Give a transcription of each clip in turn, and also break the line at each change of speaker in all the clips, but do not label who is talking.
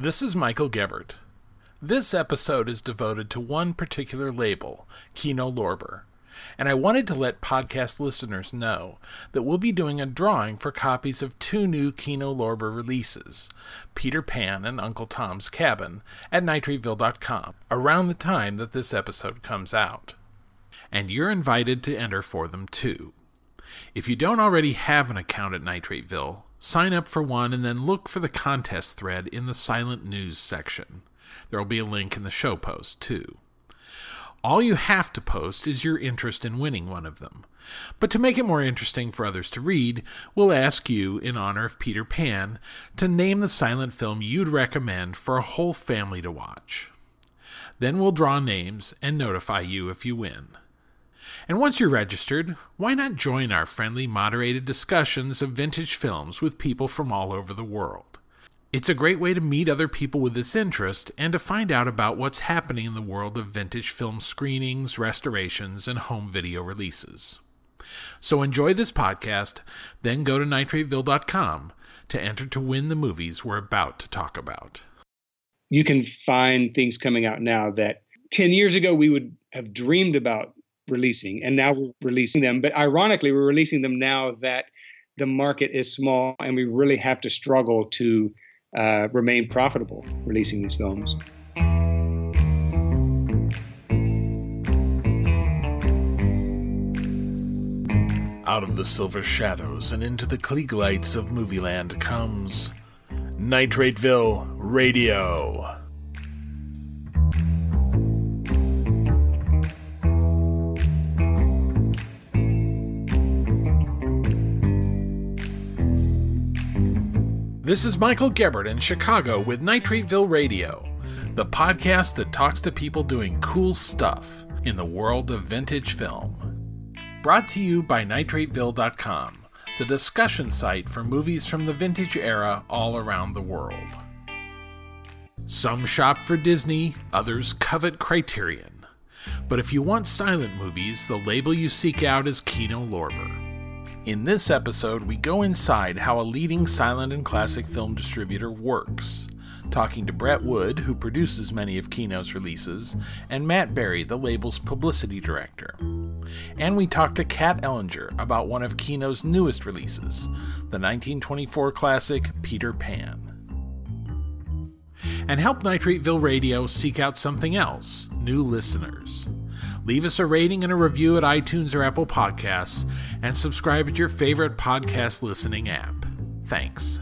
This is Michael Gebert. This episode is devoted to one particular label, Kino Lorber, and I wanted to let podcast listeners know that we'll be doing a drawing for copies of two new Kino Lorber releases, Peter Pan and Uncle Tom's Cabin, at nitrateville.com around the time that this episode comes out. And you're invited to enter for them too. If you don't already have an account at Nitrateville, sign up for one and then look for the contest thread in the silent news section. There will be a link in the show post, too. All you have to post is your interest in winning one of them. But to make it more interesting for others to read, we'll ask you, in honor of Peter Pan, to name the silent film you'd recommend for a whole family to watch. Then we'll draw names and notify you if you win. And once you're registered, why not join our friendly, moderated discussions of vintage films with people from all over the world? It's a great way to meet other people with this interest and to find out about what's happening in the world of vintage film screenings, restorations, and home video releases. So enjoy this podcast, then go to nitrateville.com to enter to win the movies we're about to talk about.
You can find things coming out now that 10 years ago we would have dreamed about releasing, and now we're releasing them. But ironically, we're releasing them now that the market is small and we really have to struggle to uh, remain profitable releasing these films.
Out of the silver shadows and into the Klieg lights of Movieland comes Nitrateville Radio. This is Michael Gebert in Chicago with Nitrateville Radio, the podcast that talks to people doing cool stuff in the world of vintage film. Brought to you by nitrateville.com, the discussion site for movies from the vintage era all around the world. Some shop for Disney, others covet Criterion. But if you want silent movies, the label you seek out is Kino Lorber. In this episode, we go inside how a leading silent and classic film distributor works, talking to Bret Wood, who produces many of Kino's releases, and Matt Berry, the label's publicity director. And we talk to Kat Ellinger about one of Kino's newest releases, the 1924 classic Peter Pan. And help Nitrateville Radio seek out something else new listeners. Leave us a rating and a review at iTunes or Apple Podcasts, and subscribe at your favorite podcast listening app. Thanks.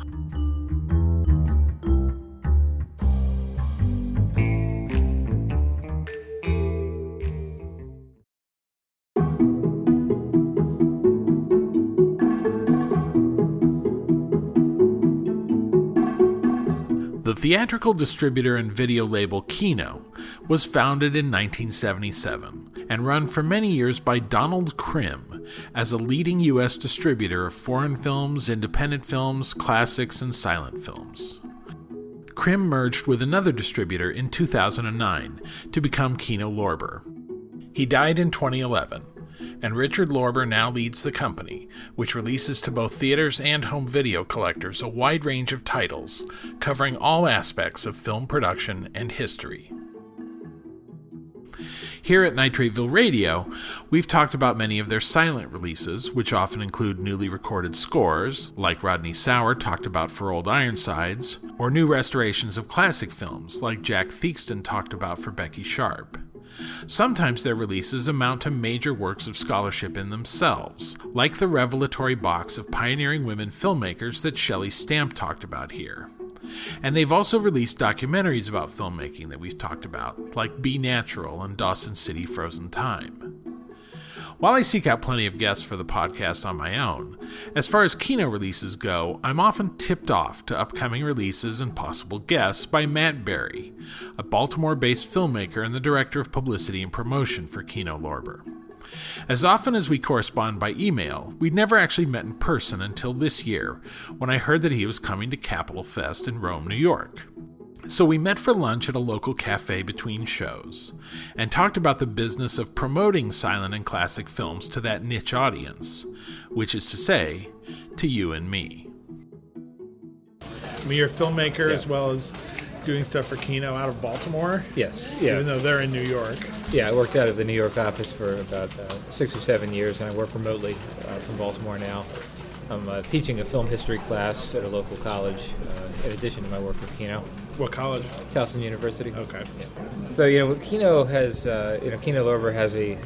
The theatrical distributor and video label Kino was founded in 1977 and run for many years by Donald Krim as a leading U.S. distributor of foreign films, independent films, classics, and silent films. Krim merged with another distributor in 2009 to become Kino Lorber. He died in 2011 and Richard Lorber now leads the company, which releases to both theaters and home video collectors a wide range of titles covering all aspects of film production and history. Here at Nitrateville Radio, we've talked about many of their silent releases, which often include newly recorded scores, like Rodney Sauer talked about for Old Ironsides, or new restorations of classic films, like Jack Theakston talked about for Becky Sharp. Sometimes their releases amount to major works of scholarship in themselves, like the revelatory box of pioneering women filmmakers that Shelley Stamp talked about here. And they've also released documentaries about filmmaking that we've talked about, like Be Natural and Dawson City Frozen Time. While I seek out plenty of guests for the podcast on my own, as far as Kino releases go, I'm often tipped off to upcoming releases and possible guests by Matt Berry, a Baltimore based filmmaker and the director of publicity and promotion for Kino Lorber. As often as we correspond by email, we'd never actually met in person until this year, when I heard that he was coming to Capitolfest in Rome, New York. So we met for lunch at a local cafe between shows and talked about the business of promoting silent and classic films to that niche audience, which is to say, to you and me. I mean, you're a filmmaker yeah. as well as doing stuff for Kino out of Baltimore,
Yes, yeah,
even though they're in New York.
yeah. I worked out of the New York office for about uh, six or seven years, and I work remotely uh, from Baltimore now. I'm uh, teaching a film history class at a local college, uh, in addition to my work with Kino,
What college?
Towson University.
Okay.
So you know, Kino has uh, you know Kino Lorber has a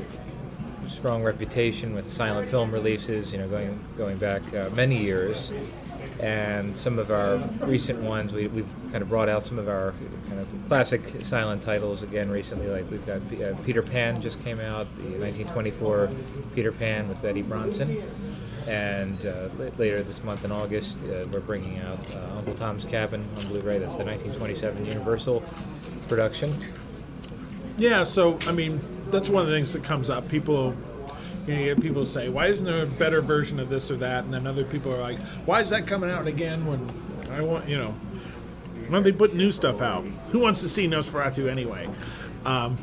strong reputation with silent film releases. You know, going going back uh, many years, and some of our recent ones, we, we've kind of brought out some of our kind of classic silent titles again recently. Like we've got uh, Peter Pan just came out, the 1924 Peter Pan with Betty Bronson. And uh, later this month in August, uh, we're bringing out uh, Uncle Tom's Cabin on Blu-ray. That's the 1927 Universal production.
Yeah, so I mean, that's one of the things that comes up. People, you, know, you get people say, "Why isn't there a better version of this or that?" And then other people are like, "Why is that coming out again?" When I want, you know, when they put new stuff out? Who wants to see Nosferatu anyway? Um,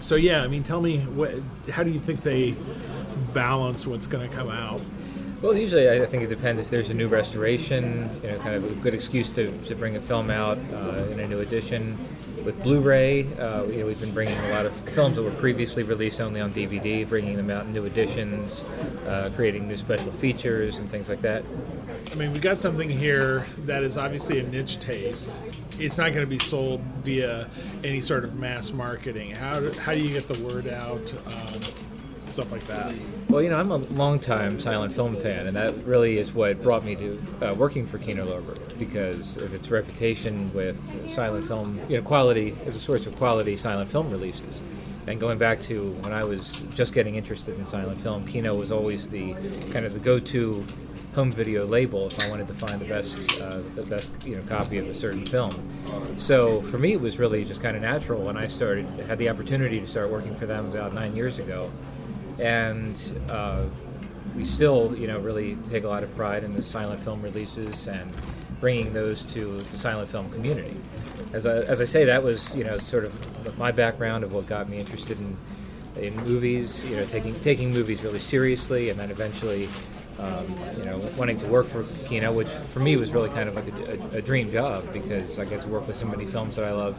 so yeah, I mean, tell me, what, how do you think they balance what's going to come out?
Well, usually I think it depends if there's a new restoration, you know, kind of a good excuse to, to bring a film out uh, in a new edition. With Blu-ray, uh, you know, we've been bringing a lot of films that were previously released only on DVD, bringing them out in new editions, uh, creating new special features and things like that.
I mean, we got something here that is obviously a niche taste. It's not going to be sold via any sort of mass marketing. How do, how do you get the word out? Um, stuff like that.
Well, you know, I'm a longtime silent film fan, and that really is what brought me to uh, working for Kino Lorber because of its reputation with silent film, you know, quality as a source of quality silent film releases. And going back to when I was just getting interested in silent film, Kino was always the kind of the go-to home video label if I wanted to find the best, uh, the best, you know, copy of a certain film. So for me, it was really just kind of natural when I started, had the opportunity to start working for them about nine years ago and uh, we still, you know, really take a lot of pride in the silent film releases and bringing those to the silent film community. As I, as I say, that was, you know, sort of my background of what got me interested in in movies. You know, taking taking movies really seriously, and then eventually. Um, you know, wanting to work for Kino, which for me was really kind of like a, a, a dream job because I get to work with so many films that I love.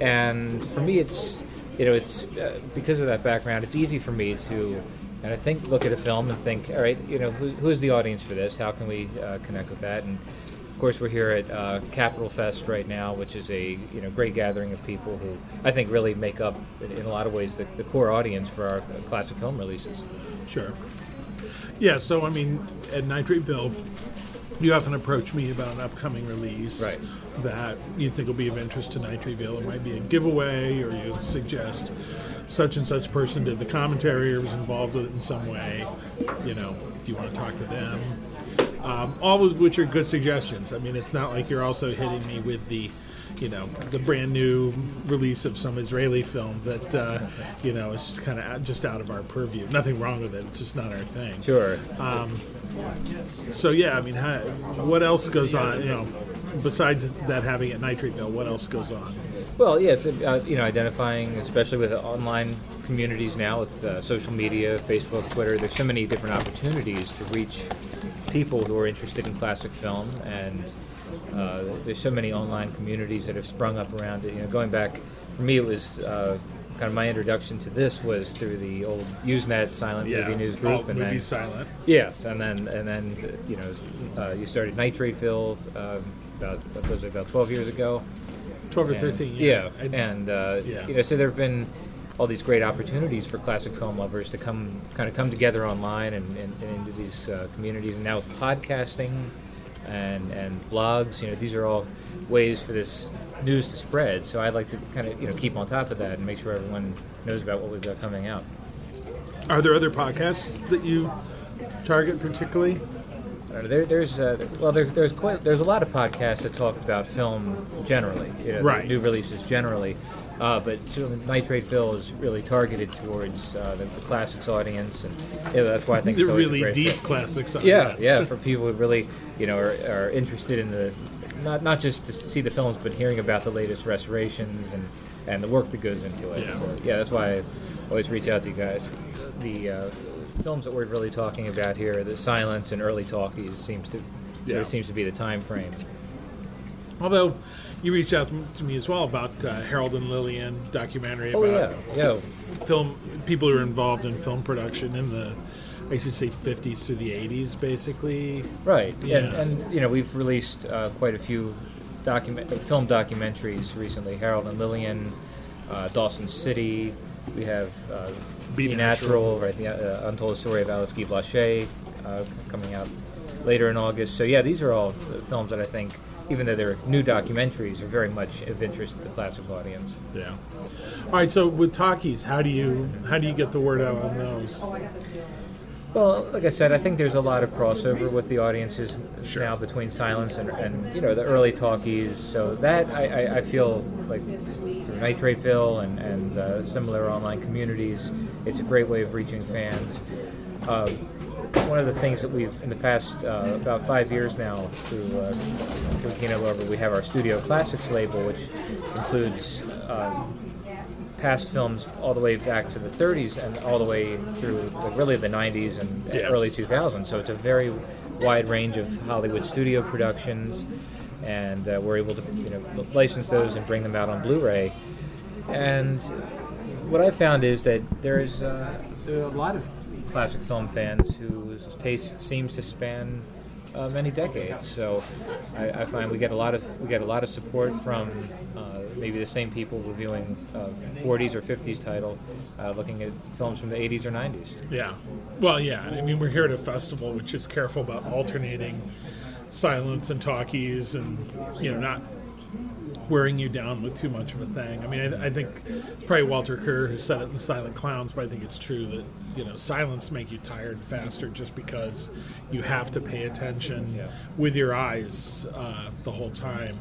And for me, it's you know, it's uh, because of that background. It's easy for me to, and I think, look at a film and think, all right, you know, who, who is the audience for this? How can we uh, connect with that? And of course, we're here at uh, Capitolfest right now, which is a you know great gathering of people who I think really make up, in, a lot of ways, the, the core audience for our classic film releases.
Sure. Yeah, so I mean, at Nitrateville, you often approach me about an upcoming release
Right.
that you think will be of interest to Nitrateville. It might be a giveaway, or you suggest such and such person did the commentary or was involved with it in some way. You know, do you want to talk to them? Um, all of which are good suggestions. I mean, it's not like you're also hitting me with the, you know, the brand new release of some Israeli film that, uh, you know, is just kind of just out of our purview. Nothing wrong with it. It's just not our thing.
Sure.
So yeah, I mean, how, what else goes on? You know, besides that having it Nitrateville, what else goes on?
Well, yeah, it's uh, you know identifying, especially with online communities now with uh, social media, Facebook, Twitter. There's so many different opportunities to reach people who are interested in classic film, and uh, there's so many online communities that have sprung up around it. You know, going back for me, it was. Uh, Kind of my introduction to this was through the old Usenet silent movie news group,
all
and then
silent.
Yes, and then and then you know uh, you started Nitrateville um, about what was it about 12 years ago.
Twelve or
And-
thirteen.
Yeah,
I-
and uh,
Yeah.
you know, so there have been all these great opportunities for classic film lovers to come, kind of come together online and, and, and into these uh, communities. And now with podcasting and and blogs, you know, these are all ways for this news to spread. So I'd like to kind of you know keep on top of that and make sure everyone knows about what we've got coming out.
Are there other podcasts that you target particularly?
Uh, There, there's uh, well, there, there's quite there's a lot of podcasts that talk about film generally, you know,
Right.
new releases generally, uh, but certainly Nitrateville is really targeted towards uh, the, the classics audience, and know, that's why I think
The
it's a
really
great
deep
fit.
classics. on
Yeah, yeah, for people who really you know are, are interested in the not not just to see the films, but hearing about the latest restorations and and the work that goes into it.
Yeah.
So, yeah, that's why I always reach out to you guys. The uh, films that we're really talking about here, the silents and early talkies, seems to
Yeah.
sort of seems to be the time frame.
Although, you reached out to me as well about uh, Harold and Lillian documentary
Oh
about
yeah, yeah.
film people who are involved in film production in the I should say 50s to the 80s, basically.
Right.
Yeah.
And, and you know we've released uh, quite a few document film documentaries recently. Harold and Lillian, uh, Dawson City. We have uh,
Be
Be,
Natural.
Natural, right? The uh, Untold Story of Alice Guy Blaché uh, coming out later in August. So yeah, these are all films that I think, even though they're new documentaries, are very much of interest to the classic audience.
Yeah. All right. So with talkies, how do you how do you get the word out on those?
Well, like I said, I think there's a lot of crossover with the audiences
Sure.
now between Silents and, and you know the early talkies. So that I, I, I feel like through Nitrateville and and uh, similar online communities, it's a great way of reaching fans. Uh, one of the things that we've in the past uh, about five years now through uh, through Kino Lorber, we have our Studio Classics label, which includes. Uh, past films all the way back to the 30s and all the way through like, really the 90s and
Yeah.
early 2000s. So it's a very wide range of Hollywood studio productions, and uh, we're able to you know license those and bring them out on Blu-ray. And what I found is that there's uh, there are a lot of classic film fans whose taste seems to span uh, many decades. So I, I find we get a lot of we get a lot of support from uh, maybe the same people reviewing uh, 40s or 50s title, uh, looking at films from the 80s or 90s.
Yeah. Well, yeah. I mean, we're here at a festival which is careful about alternating silents and talkies and, you know, not wearing you down with too much of a thing. I mean, I, I think it's probably Walter Kerr who said it in The Silent Clowns, but I think it's true that, you know, silents make you tired faster just because you have to pay attention
Yeah.
with your eyes uh, the whole time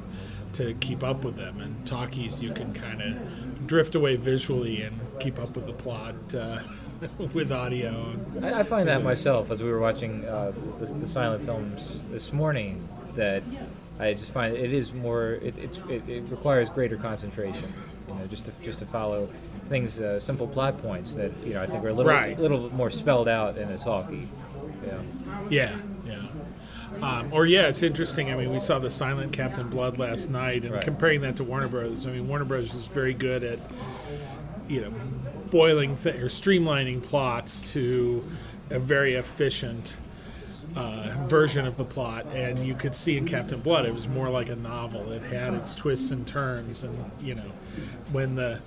to keep up with them. And talkies, you can kind of drift away visually and keep up with the plot uh, with audio.
I, I find that myself as we were watching uh, the, the silent films this morning that I just find it is more it, it's, it, it requires greater concentration. You know, just to just to follow things, uh, simple plot points that you know I think are a little
Right.
little more spelled out in a talkie. Yeah.
Yeah, yeah. Um, or yeah, it's interesting. I mean, we saw the Silent Captain Blood last night, and
Right.
comparing that to Warner Brothers. I mean, Warner Brothers is very good at, you know, boiling th- or streamlining plots to a very efficient uh, version of the plot. And you could see in Captain Blood, it was more like a novel. It had its twists and turns, and you know, when the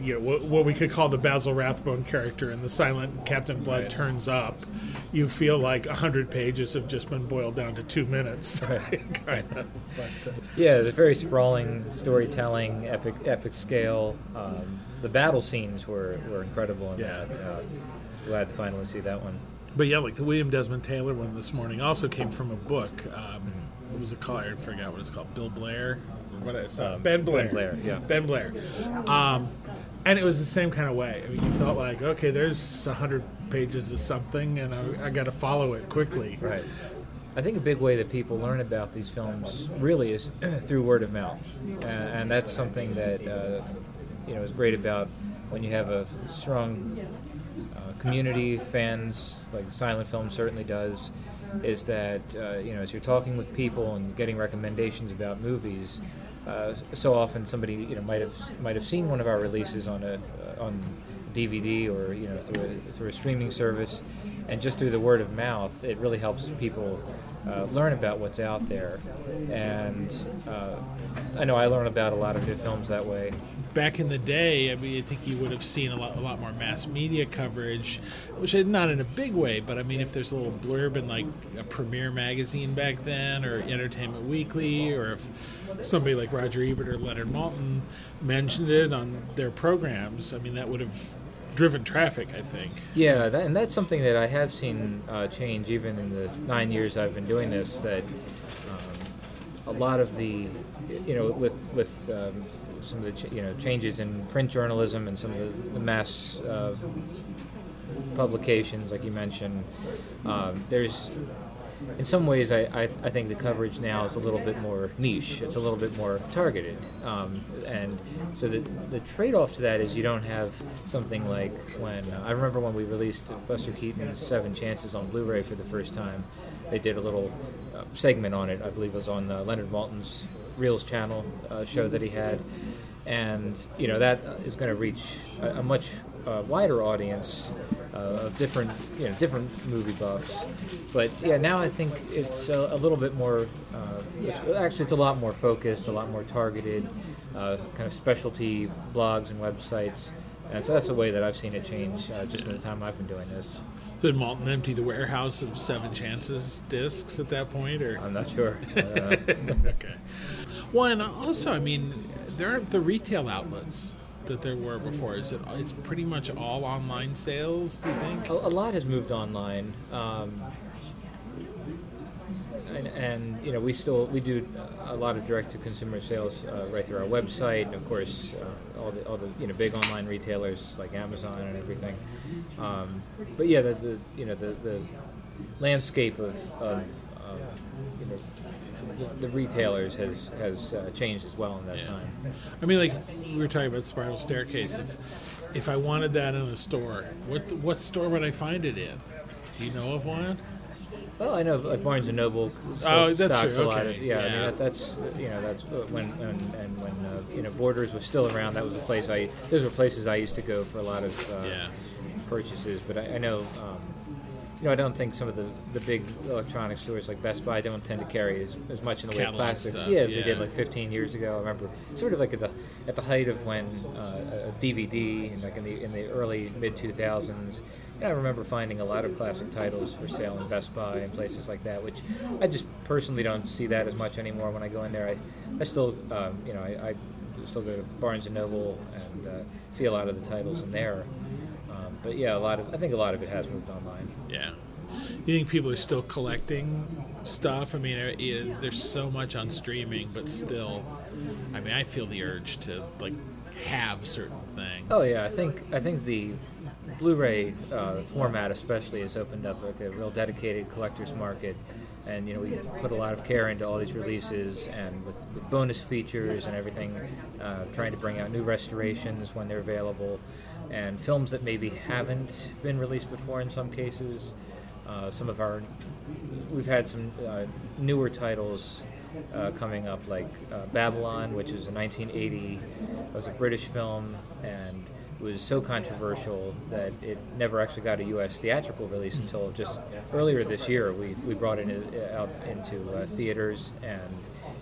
you know, what, what we could call the Basil Rathbone character in the silent Captain Blood
Right.
turns up, you feel like a hundred pages have just been boiled down to two minutes. kind of. But, uh,
Yeah, the very sprawling storytelling, epic epic scale. Um, the battle scenes were, were incredible in
Yeah.
that. Uh, glad to finally see that one.
But yeah, like the William Desmond Taylor one this morning also came from a book. Um, what was it called? I forgot what it's called. Bill Blair. What is it?
Um,
ben Blair.
Ben Blair, yeah.
Ben Blair. Um, and it was the same kind of way. I mean, you felt like, okay, there's a hundred pages of something, and I, I got to follow it quickly.
Right. I think a big way that people learn about these films really is through word of mouth, uh, and that's something that uh, you know is great about when you have a strong uh, community, fans like silent film certainly does. Is that uh, you know as you're talking with people and getting recommendations about movies, uh, so often somebody you know might have might have seen one of our releases on a on DVD or you know through a, through a streaming service, and just through the word of mouth, it really helps people uh, learn about what's out there. And uh, I know I learn about a lot of new films that way.
back in the day, I mean, I think you would have seen a lot, a lot more mass media coverage, which not in a big way, but I mean, if there's a little blurb in like a Premiere magazine back then, or Entertainment Weekly, or if somebody like Roger Ebert or Leonard Maltin mentioned it on their programs, I mean, that would have driven traffic, I think.
Yeah, that, and that's something that I have seen uh, change even in the nine years I've been doing this. That um, a lot of the, you know, with with um, some of the ch- you know changes in print journalism and some of the, the mass uh, publications, like you mentioned, um, there's in some ways, I, I, I think the coverage now is a little bit more niche. It's a little bit more targeted, um, and so the the trade-off to that is you don't have something like when uh, I remember when we released Buster Keaton's Seven Chances on Blu-ray for the first time. They did a little uh, segment on it. I believe it was on uh, Leonard Maltin's Reelz channel uh, show that he had, and you know that is going to reach a, a much uh, wider audience uh, of different you know different movie buffs. But yeah, now I think it's a, a little bit more. Uh, actually, it's a lot more focused, a lot more targeted, uh, kind of specialty blogs and websites. And so that's the way that I've seen it change uh, just in the time I've been doing this.
Did Maltin empty the warehouse of Seven Chances discs at that point, or
I'm not sure. Uh,
okay. Well, and also, I mean, there aren't the retail outlets that there were before. Is it? It's pretty much all online sales. Do you think?
a, a lot has moved online. Um, and, and you know we still we do a lot of direct to consumer sales uh, right through our website and of course uh, all the all the you know big online retailers like Amazon and everything um, but yeah the, the you know the, the landscape of, of um, the, the retailers has has uh, changed as well in that
Yeah.
time
I mean, like we were talking about Spiral Staircase. If if I wanted that in a store, what what store would I find it in? Do you know of one?
Well, I know like Barnes and Noble.
Oh, that's
stocks
true,
A lot
okay,
of, yeah, I mean that, that's you know that's uh, when and, and when uh, you know Borders was still around. That was a place I. Those were places I used to go for a lot of uh,
Yeah.
purchases. But I, I know. Um, you know, I don't think some of the, the big electronic stores like Best Buy don't tend to carry as, as much in the way of plastics,
stuff,
yeah, as
yeah.
they did like 15 years ago. I remember sort of like at the at the height of when uh, a DVD, and like in the in the early mid 2000s. Yeah, I remember finding a lot of classic titles for sale in Best Buy and places like that, which I just personally don't see that as much anymore when I go in there. I, I still, um, you know, I, I still go to Barnes and Noble and uh, see a lot of the titles in there. But yeah, a lot of I think a lot of it has moved online.
Yeah. You think people are still collecting stuff? I mean, there's so much on streaming, but still, I mean, I feel the urge to like have certain things.
Oh yeah, I think I think the Blu-ray uh, format especially has opened up like a real dedicated collector's market, and you know we put a lot of care into all these releases and with, with bonus features and everything, uh, trying to bring out new restorations when they're available, and films that maybe haven't been released before in some cases. Uh, some of our we've had some uh, newer titles uh, coming up, like uh, Babylon, which is a 1980 was a British film and was so controversial that it never actually got a U.S. theatrical release until just earlier this year. We, we brought it out into uh, theaters and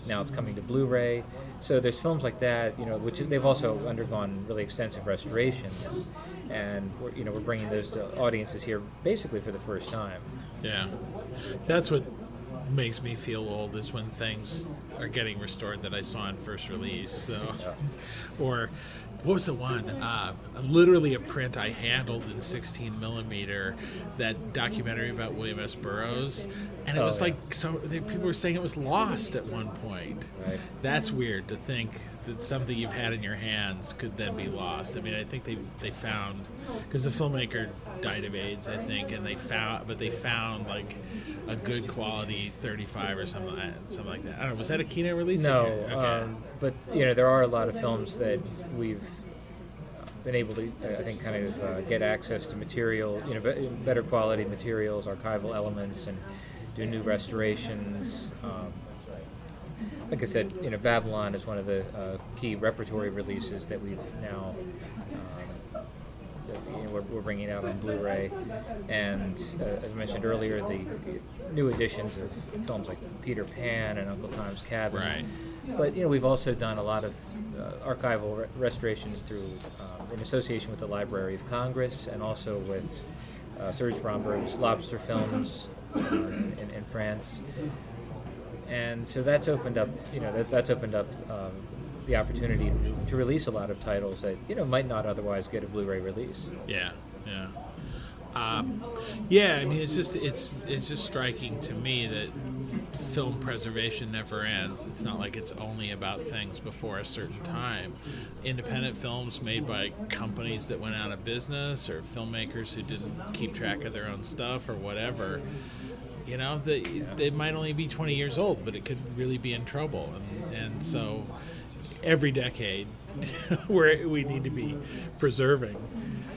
now it's coming to Blu-ray. So there's films like that, you know, which they've also undergone really extensive restorations, and we're, you know we're bringing those to audiences here basically for the first time.
Yeah. That's what makes me feel old is when things are getting restored that I saw in first release. So, or what was the one? Uh, literally a print I handled in 16 millimeter. That documentary about William S. Burroughs, and it
Oh,
was
yeah.
like some they, people were saying it was lost at one point.
Right.
That's weird to think that something you've had in your hands could then be lost. I mean, I think they they found because the filmmaker died of AIDS, I think, and they found, but they found like a good quality 35 or something, like- something like that. I don't know. Was that a Kino release?
No,
Okay.
um, but you know there are a lot of films that we've been able to, I think, kind of uh, get access to material, you know, be- better quality materials, archival elements, and do new restorations. Um, like I said, you know, Babylon is one of the uh, key repertory releases that we've now. You know, we're, we're bringing out on Blu-ray, and uh, as mentioned earlier, the new editions of films like Peter Pan and Uncle Tom's Cabin.
Right.
But you know, we've also done a lot of uh, archival re- restorations through, um, in association with the Library of Congress, and also with uh, Serge Bromberg's Lobster Films uh, in, in France. And so that's opened up, you know, that, that's opened up um, the opportunity to release a lot of titles that you know might not otherwise get a Blu-ray release.
Yeah, yeah, um, yeah. I mean, it's just it's it's just striking to me that film preservation never ends. It's not like it's only about things before a certain time. Independent films made by companies that went out of business or filmmakers who didn't keep track of their own stuff or whatever. You know, they, they might only be 20 years old, but it could really be in trouble. And, and so every decade, where we need to be preserving.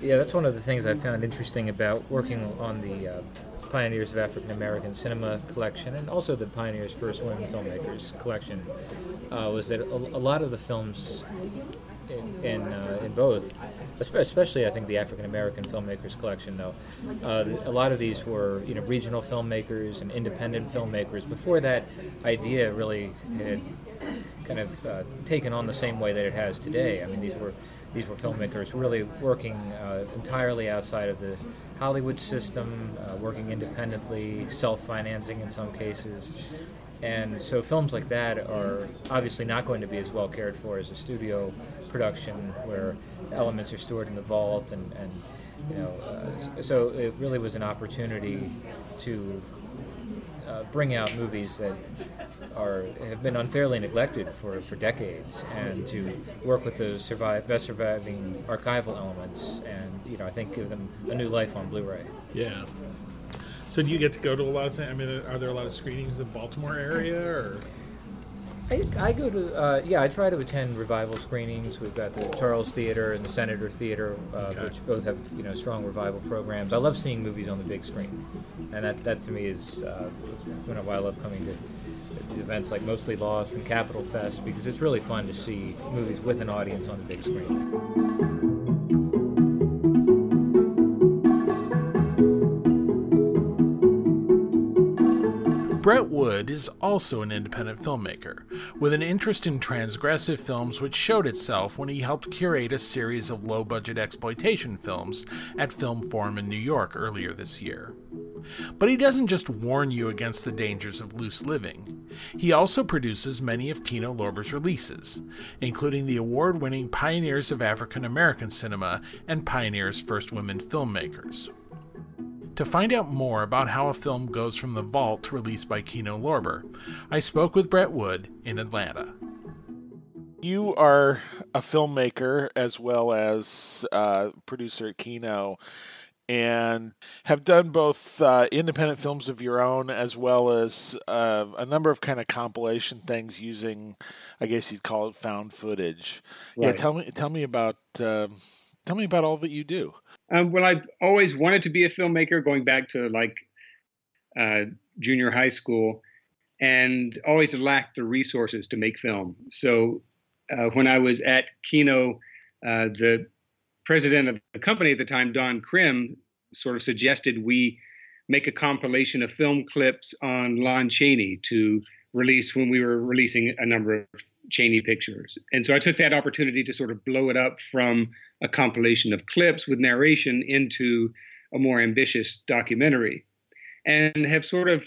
Yeah, that's one of the things I found interesting about working on the uh, Pioneers of African American Cinema collection and also the Pioneers First Women Filmmakers collection uh, was that a, a, lot of the films in in, uh, in, both, especially I think the African American filmmakers collection, though, uh, a lot of these were you know regional filmmakers and independent filmmakers. Before that idea really had kind of uh, taken on the same way that it has today. I mean, these were these were filmmakers really working uh, entirely outside of the Hollywood system, uh, working independently, self-financing in some cases. And so films like that are obviously not going to be as well cared for as a studio production where elements are stored in the vault and, and you know, uh, so it really was an opportunity to uh, bring out movies that are have been unfairly neglected for, for decades, and to work with those survive best surviving archival elements, and you know I think give them a new life on Blu-ray.
Yeah. So do you get to go to a lot of things? I mean, are there a lot of screenings in the Baltimore area, or?
I, I go to uh, yeah I try to attend revival screenings. We've got the Charles Theater and the Senator Theater, uh, okay. which both have you know strong revival programs. I love seeing movies on the big screen, and that, that to me is uh, you know why I love coming to these events like Mostly Lost and Capitolfest because it's really fun to see movies with an audience on the big screen.
Bret Wood is also an independent filmmaker, with an interest in transgressive films which showed itself when he helped curate a series of low budget exploitation films at Film Forum in New York earlier this year. But he doesn't just warn you against the dangers of loose living. He also produces many of Kino Lorber's releases, including the award winning Pioneers of African American Cinema and Pioneers First Women Filmmakers. To find out more about how a film goes from the vault to release by Kino Lorber, I spoke with Bret Wood in Atlanta. You are a filmmaker as well as uh, producer at Kino and have done both uh, independent films of your own as well as uh, a number of kind of compilation things using, I guess you'd call it found footage. Right. Yeah, tell me, tell me about, uh, tell me about all that you do.
Um, well, I've always wanted to be a filmmaker, going back to like uh, junior high school, and always lacked the resources to make film. So uh, when I was at Kino, uh, the president of the company at the time, Don Krim, sort of suggested we make a compilation of film clips on Lon Chaney to release when we were releasing a number of Chaney pictures. And so I took that opportunity to sort of blow it up from a compilation of clips with narration into a more ambitious documentary and have sort of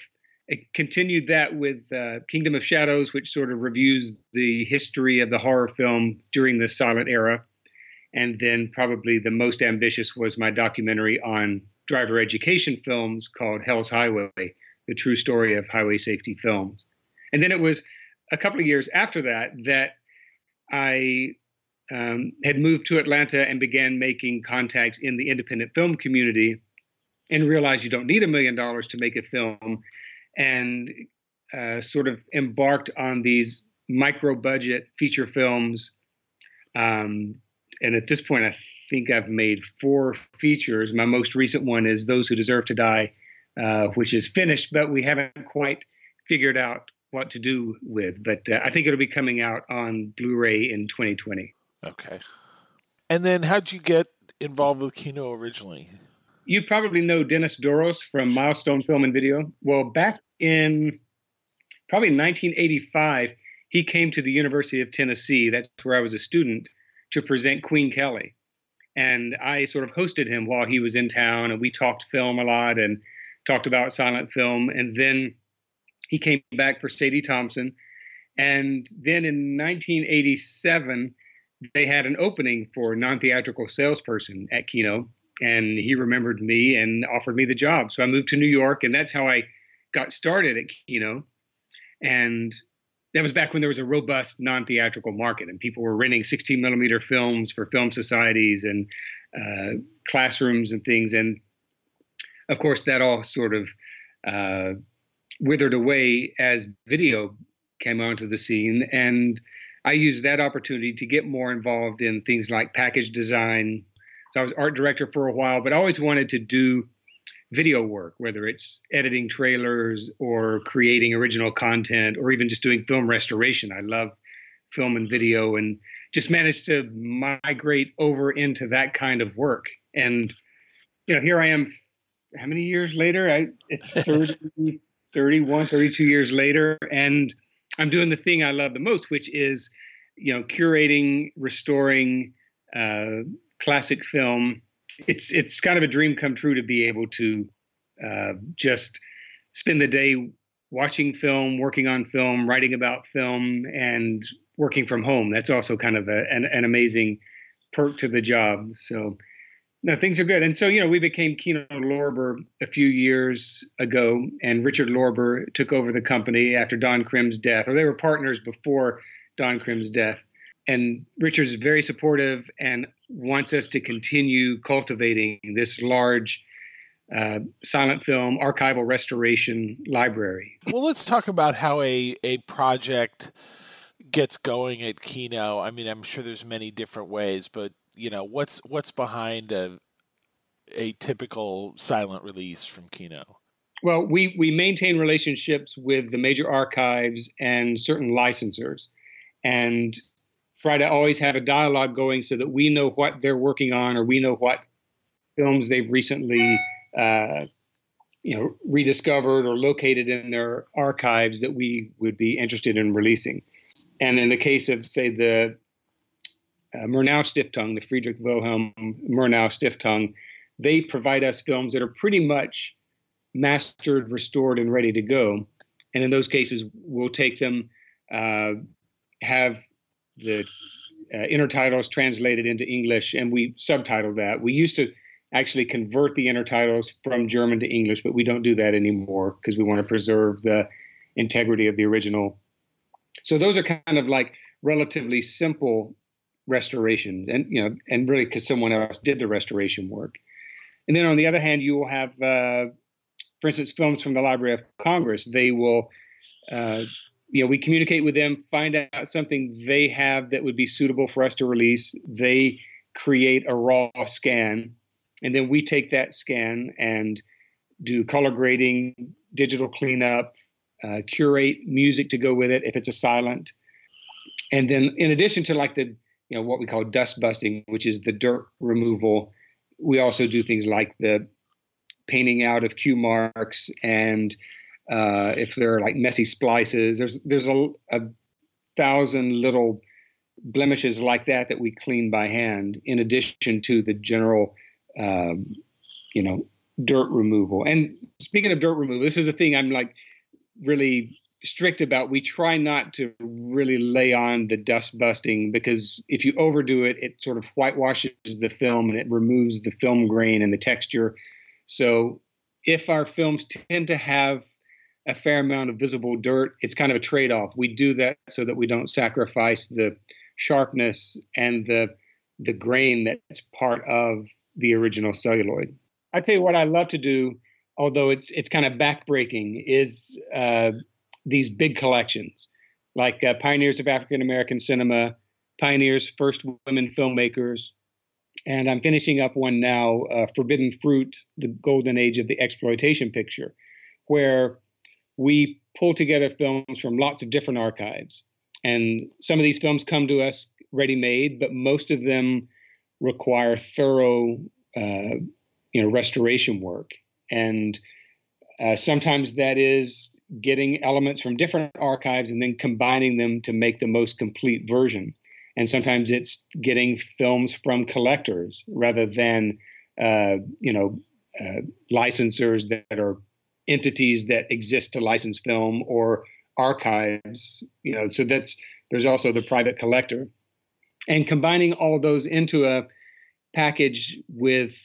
continued that with uh, Kingdom of Shadows, which sort of reviews the history of the horror film during the silent era. And then probably the most ambitious was my documentary on driver education films called Hell's Highway, the true story of highway safety films. And then it was a couple of years after that that I um, had moved to Atlanta and began making contacts in the independent film community and realized you don't need a million dollars to make a film and uh, sort of embarked on these micro budget feature films. Um, and at this point, I think I've made four features. My most recent one is Those Who Deserve to Die, uh, which is finished, but we haven't quite figured out what to do with. But uh, I think it'll be coming out on Blu-ray in 2020.
Okay. And then, how'd you get involved with Kino originally?
You probably know Dennis Doros from Milestone Film and Video. Well, back in probably 1985, he came to the University of Tennessee. That's where I was a student to present Queen Kelly. And I sort of hosted him while he was in town, and we talked film a lot and talked about silent film. And then he came back for Sadie Thompson. And then in 1987, they had an opening for non theatrical salesperson at Kino. And he remembered me and offered me the job. So I moved to New York, and that's how I got started at Kino. And that was back when there was a robust non theatrical market, and people were renting 16 millimeter films for film societies and uh, classrooms and things. And of course, that all sort of uh, withered away as video came onto the scene. And I used that opportunity to get more involved in things like package design. So I was art director for a while, but I always wanted to do video work, whether it's editing trailers or creating original content or even just doing film restoration. I love film and video and just managed to migrate over into that kind of work. And, you know, here I am, how many years later? I, it's 30, 31, 32 years later. And I'm doing the thing I love the most, which is, you know, curating, restoring uh, classic film it's it's kind of a dream come true to be able to uh, just spend the day watching film, working on film, writing about film, and working from home. That's also kind of a, an, an amazing perk to the job. So, no, things are good. And so, you know, we became Kino Lorber a few years ago, and Richard Lorber took over the company after Don Krim's death, or they were partners before Don Krim's death and Richard's very supportive and wants us to continue cultivating this large uh, silent film archival restoration library.
Well, let's talk about how a a project gets going at Kino. I mean, I'm sure there's many different ways, but you know, what's what's behind a a typical silent release from Kino?
Well, we we maintain relationships with the major archives and certain licensors, and try to always have a dialogue going so that we know what they're working on or we know what films they've recently uh, you know rediscovered or located in their archives that we would be interested in releasing and in the case of say the uh, Murnau Stiftung, the Friedrich Wilhelm Murnau Stiftung, they provide us films that are pretty much mastered, restored, and ready to go. And in those cases, we'll take them, uh, have the uh, intertitles translated into English, and we subtitle that. We used to actually convert the intertitles from German to English, but we don't do that anymore because we want to preserve the integrity of the original. So those are kind of like relatively simple restorations, and you know, and really because someone else did the restoration work. And then on the other hand, you will have, uh, for instance, films from the Library of Congress. They will uh, you know, we communicate with them, find out something they have that would be suitable for us to release. They create a raw scan, and then we take that scan and do color grading, digital cleanup, uh, curate music to go with it if it's a silent, and then in addition to like the you know what we call dust busting, which is the dirt removal, we also do things like the painting out of cue marks and uh, if there are like messy splices, there's there's a, a thousand little blemishes like that that we clean by hand, in addition to the general, um, you know, dirt removal. And speaking of dirt removal, this is a thing I'm like really strict about. We try not to really lay on the dust busting because if you overdo it, it sort of whitewashes the film and it removes the film grain and the texture. So if our films tend to have a fair amount of visible dirt. It's kind of a trade off. We do that so that we don't sacrifice the sharpness and the the grain that's part of the original celluloid. I tell you what I love to do, although it's it's kind of backbreaking, is uh, these big collections, like uh, Pioneers of African American Cinema, Pioneers First Women Filmmakers, and I'm finishing up one now, uh, Forbidden Fruit: The Golden Age of the Exploitation Picture, where we pull together films from lots of different archives. And some of these films come to us ready made, but most of them require thorough, uh, you know, restoration work. And uh, sometimes that is getting elements from different archives and then combining them to make the most complete version. And sometimes it's getting films from collectors rather than, uh, you know, uh, licensors that are entities that exist to license film or archives you know so that's there's also the private collector and combining all those into a package with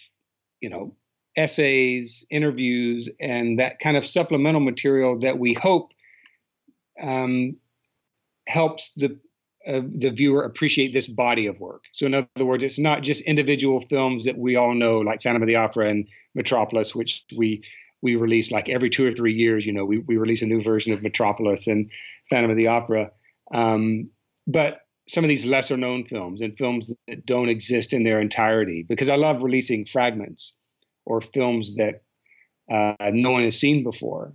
you know essays interviews and that kind of supplemental material that we hope um, helps the uh, the viewer appreciate this body of work. So, in other words, it's not just individual films that we all know, like Phantom of the Opera and Metropolis, which we we release like every two or three years. You know, we we release a new version of Metropolis and Phantom of the Opera. Um, but some of these lesser known films and films that don't exist in their entirety, because I love releasing fragments or films that uh, no one has seen before.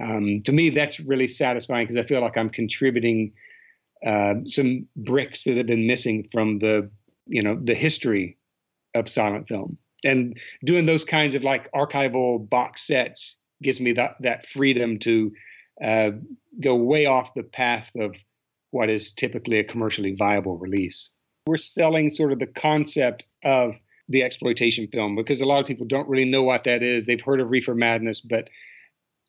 Um, to me, that's really satisfying because I feel like I'm contributing uh, some bricks that have been missing from the you know the history of silent film and doing those kinds of like archival box sets gives me that that freedom to uh, go way off the path of what is typically a commercially viable release. We're selling sort of the concept of the exploitation film because a lot of people don't really know what that is. They've heard of Reefer Madness, but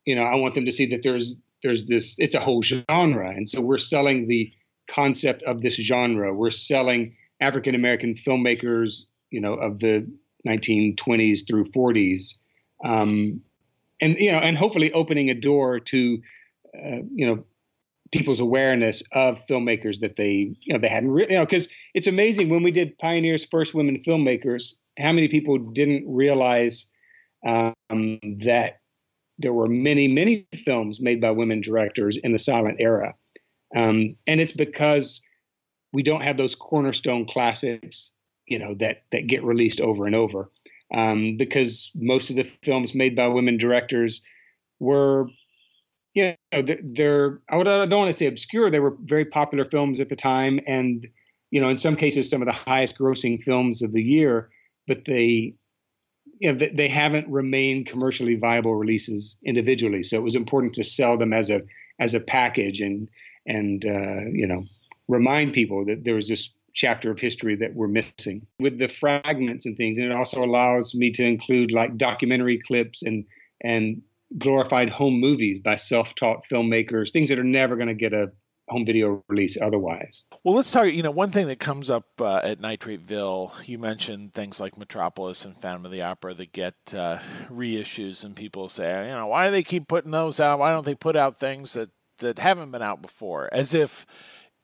you know, I want them to see that there's there's this it's a whole genre, and so we're selling the concept of this genre. We're selling African American filmmakers, you know, of the 1920s through 40s, um, and you know, and hopefully opening a door to, uh, you know, people's awareness of filmmakers that they, you know, they hadn't, really you know, because it's amazing when we did Pioneers First Women Filmmakers, how many people didn't realize um, that there were many, many films made by women directors in the silent era, um, and it's because we don't have those cornerstone classics you know that that get released over and over. Um, because most of the films made by women directors were you know they're I, I don't want to say obscure they were very popular films at the time and you know in some cases some of the highest grossing films of the year but they you know, they haven't remained commercially viable releases individually. So it was important to sell them as a as a package and and uh, you know remind people that there was this chapter of history that we're missing with the fragments and things. And it also allows me to include like documentary clips and and glorified home movies by self-taught filmmakers things that are never going to get a home video release otherwise.
Well let's talk you know one thing that comes up uh, at nitrateville you mentioned things like metropolis and phantom of the opera that get uh, reissues and people say you know why do they keep putting those out? Why don't they put out things that that haven't been out before? As if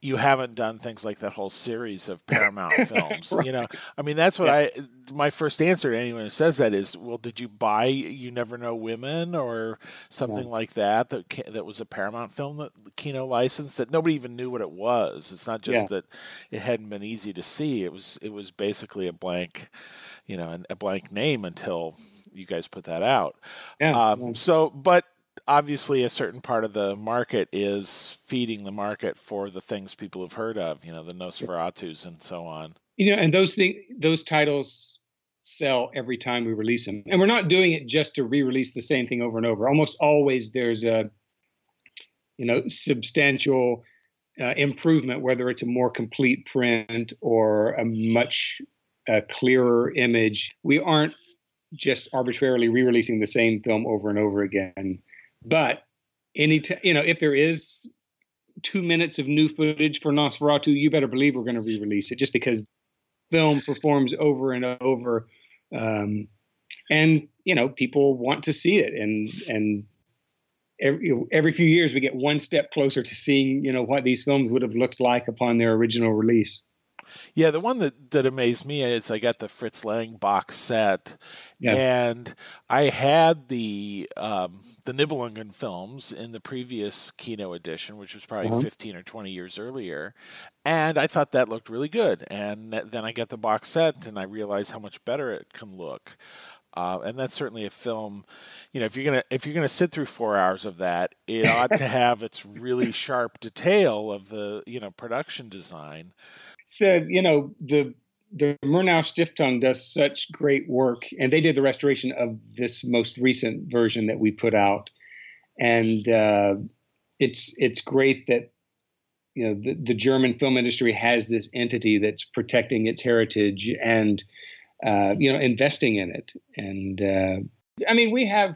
you haven't done things like that whole series of Paramount films. right. You know, I mean, that's what yeah. I. My first answer to anyone who says that is, well, did you buy You Never Know Women or something yeah. like that? That that was a Paramount film that Kino licensed that nobody even knew what it was. It's not just yeah. that it hadn't been easy to see. It was it was basically a blank, you know, a blank name until you guys put that out. Yeah. Um, so, but obviously a certain part of the market is feeding the market for the things people have heard of, you know, the Nosferatus and so on.
You know, and those things, those titles sell every time we release them. And we're not doing it just to re-release the same thing over and over. Almost always there's a, you know, substantial uh, improvement, whether it's a more complete print or a much uh, clearer image. We aren't just arbitrarily re-releasing the same film over and over again. But any t- you know, if there is two minutes of new footage for Nosferatu, you better believe we're going to re-release it just because film performs over and over. Um, and you know, people want to see it, and and every, every few years we get one step closer to seeing you know what these films would have looked like upon their original release.
Yeah, the one that, that amazed me is I got the Fritz Lang box set, yeah. and I had the um, the Nibelungen films in the previous Kino edition, which was probably uh-huh. fifteen or twenty years earlier, and I thought that looked really good. And then I got the box set, and I realized how much better it can look. Uh, and that's certainly a film. You know, if you're gonna if you're gonna sit through four hours of that, it ought to have its really sharp detail of the you know production design
said, you know, the the Murnau Stiftung does such great work, and they did the restoration of this most recent version that we put out, and uh, it's it's great that you know the, the German film industry has this entity that's protecting its heritage and uh, you know investing in it, and uh, I mean we have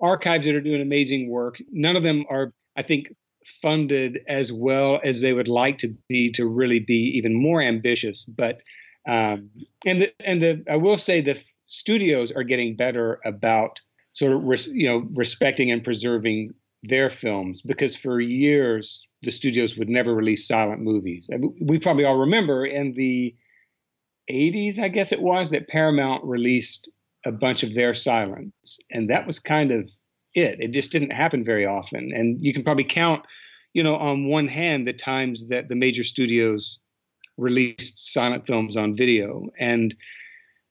archives that are doing amazing work. None of them are, I think, funded as well as they would like to be to really be even more ambitious. But um, and the and the I will say the studios are getting better about sort of res, you know respecting and preserving their films because for years the studios would never release silent movies. We probably all remember in the 80s, I guess it was, that Paramount released a bunch of their silents, and that was kind of it. It just didn't happen very often. And you can probably count, you know, on one hand the times that the major studios released silent films on video. And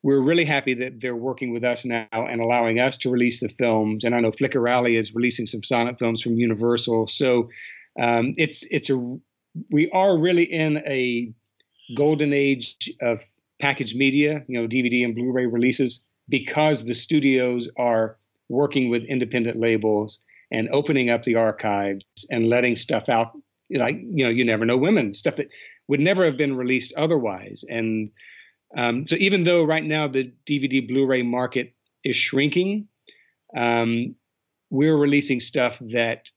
we're really happy that they're working with us now and allowing us to release the films. And I know Flicker Alley is releasing some silent films from Universal. So um, it's it's a we are really in a golden age of packaged media, you know, DVD and Blu-ray releases, because the studios are working with independent labels and opening up the archives and letting stuff out. Like you know you never know women stuff that would never have been released otherwise. And um, so even though right now the dvd blu-ray market is shrinking um, we're releasing stuff that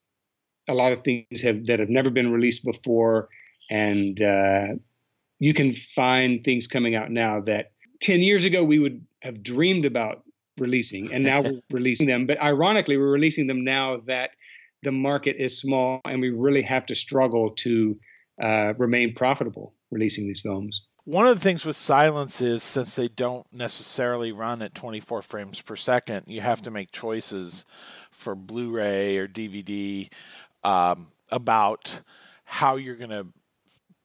a lot of things have that have never been released before. And uh, you can find things coming out now that 10 years ago we would have dreamed about releasing and now we're releasing them. But ironically we're releasing them now that the market is small and we really have to struggle to uh, remain profitable releasing these films.
One of the things with silents is since they don't necessarily run at 24 frames per second you have to make choices for blu-ray or dvd um, about how you're going to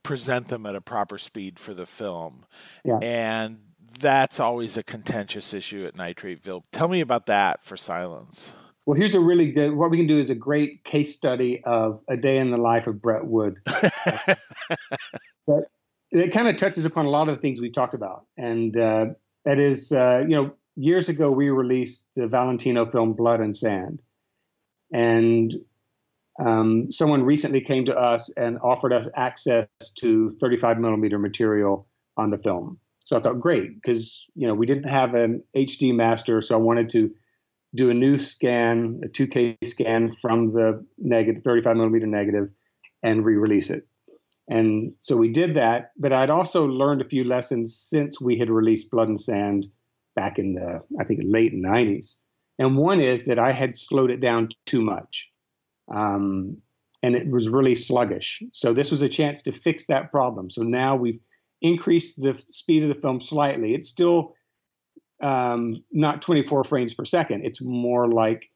present them at a proper speed for the film. Yeah. and that's always a contentious issue at Nitrateville. Tell me about that for silents.
Well, here's a really good. What we can do is a great case study of a day in the life of Bret Wood. but it kind of touches upon a lot of the things we talked about, and uh, that is, uh, you know, years ago we released the Valentino film Blood and Sand, and um, someone recently came to us and offered us access to 35 millimeter material on the film. So I thought, great, because you know we didn't have an HD master, so I wanted to do a new scan, a 2K scan from the negative, 35 millimeter negative, and re-release it. And so we did that. But I'd also learned a few lessons since we had released Blood and Sand back in the, I think, late 90s. And one is that I had slowed it down too much. Um, and it was really sluggish. So this was a chance to fix that problem. So now we've increase the speed of the film slightly. It's still um, not 24 frames per second. It's more like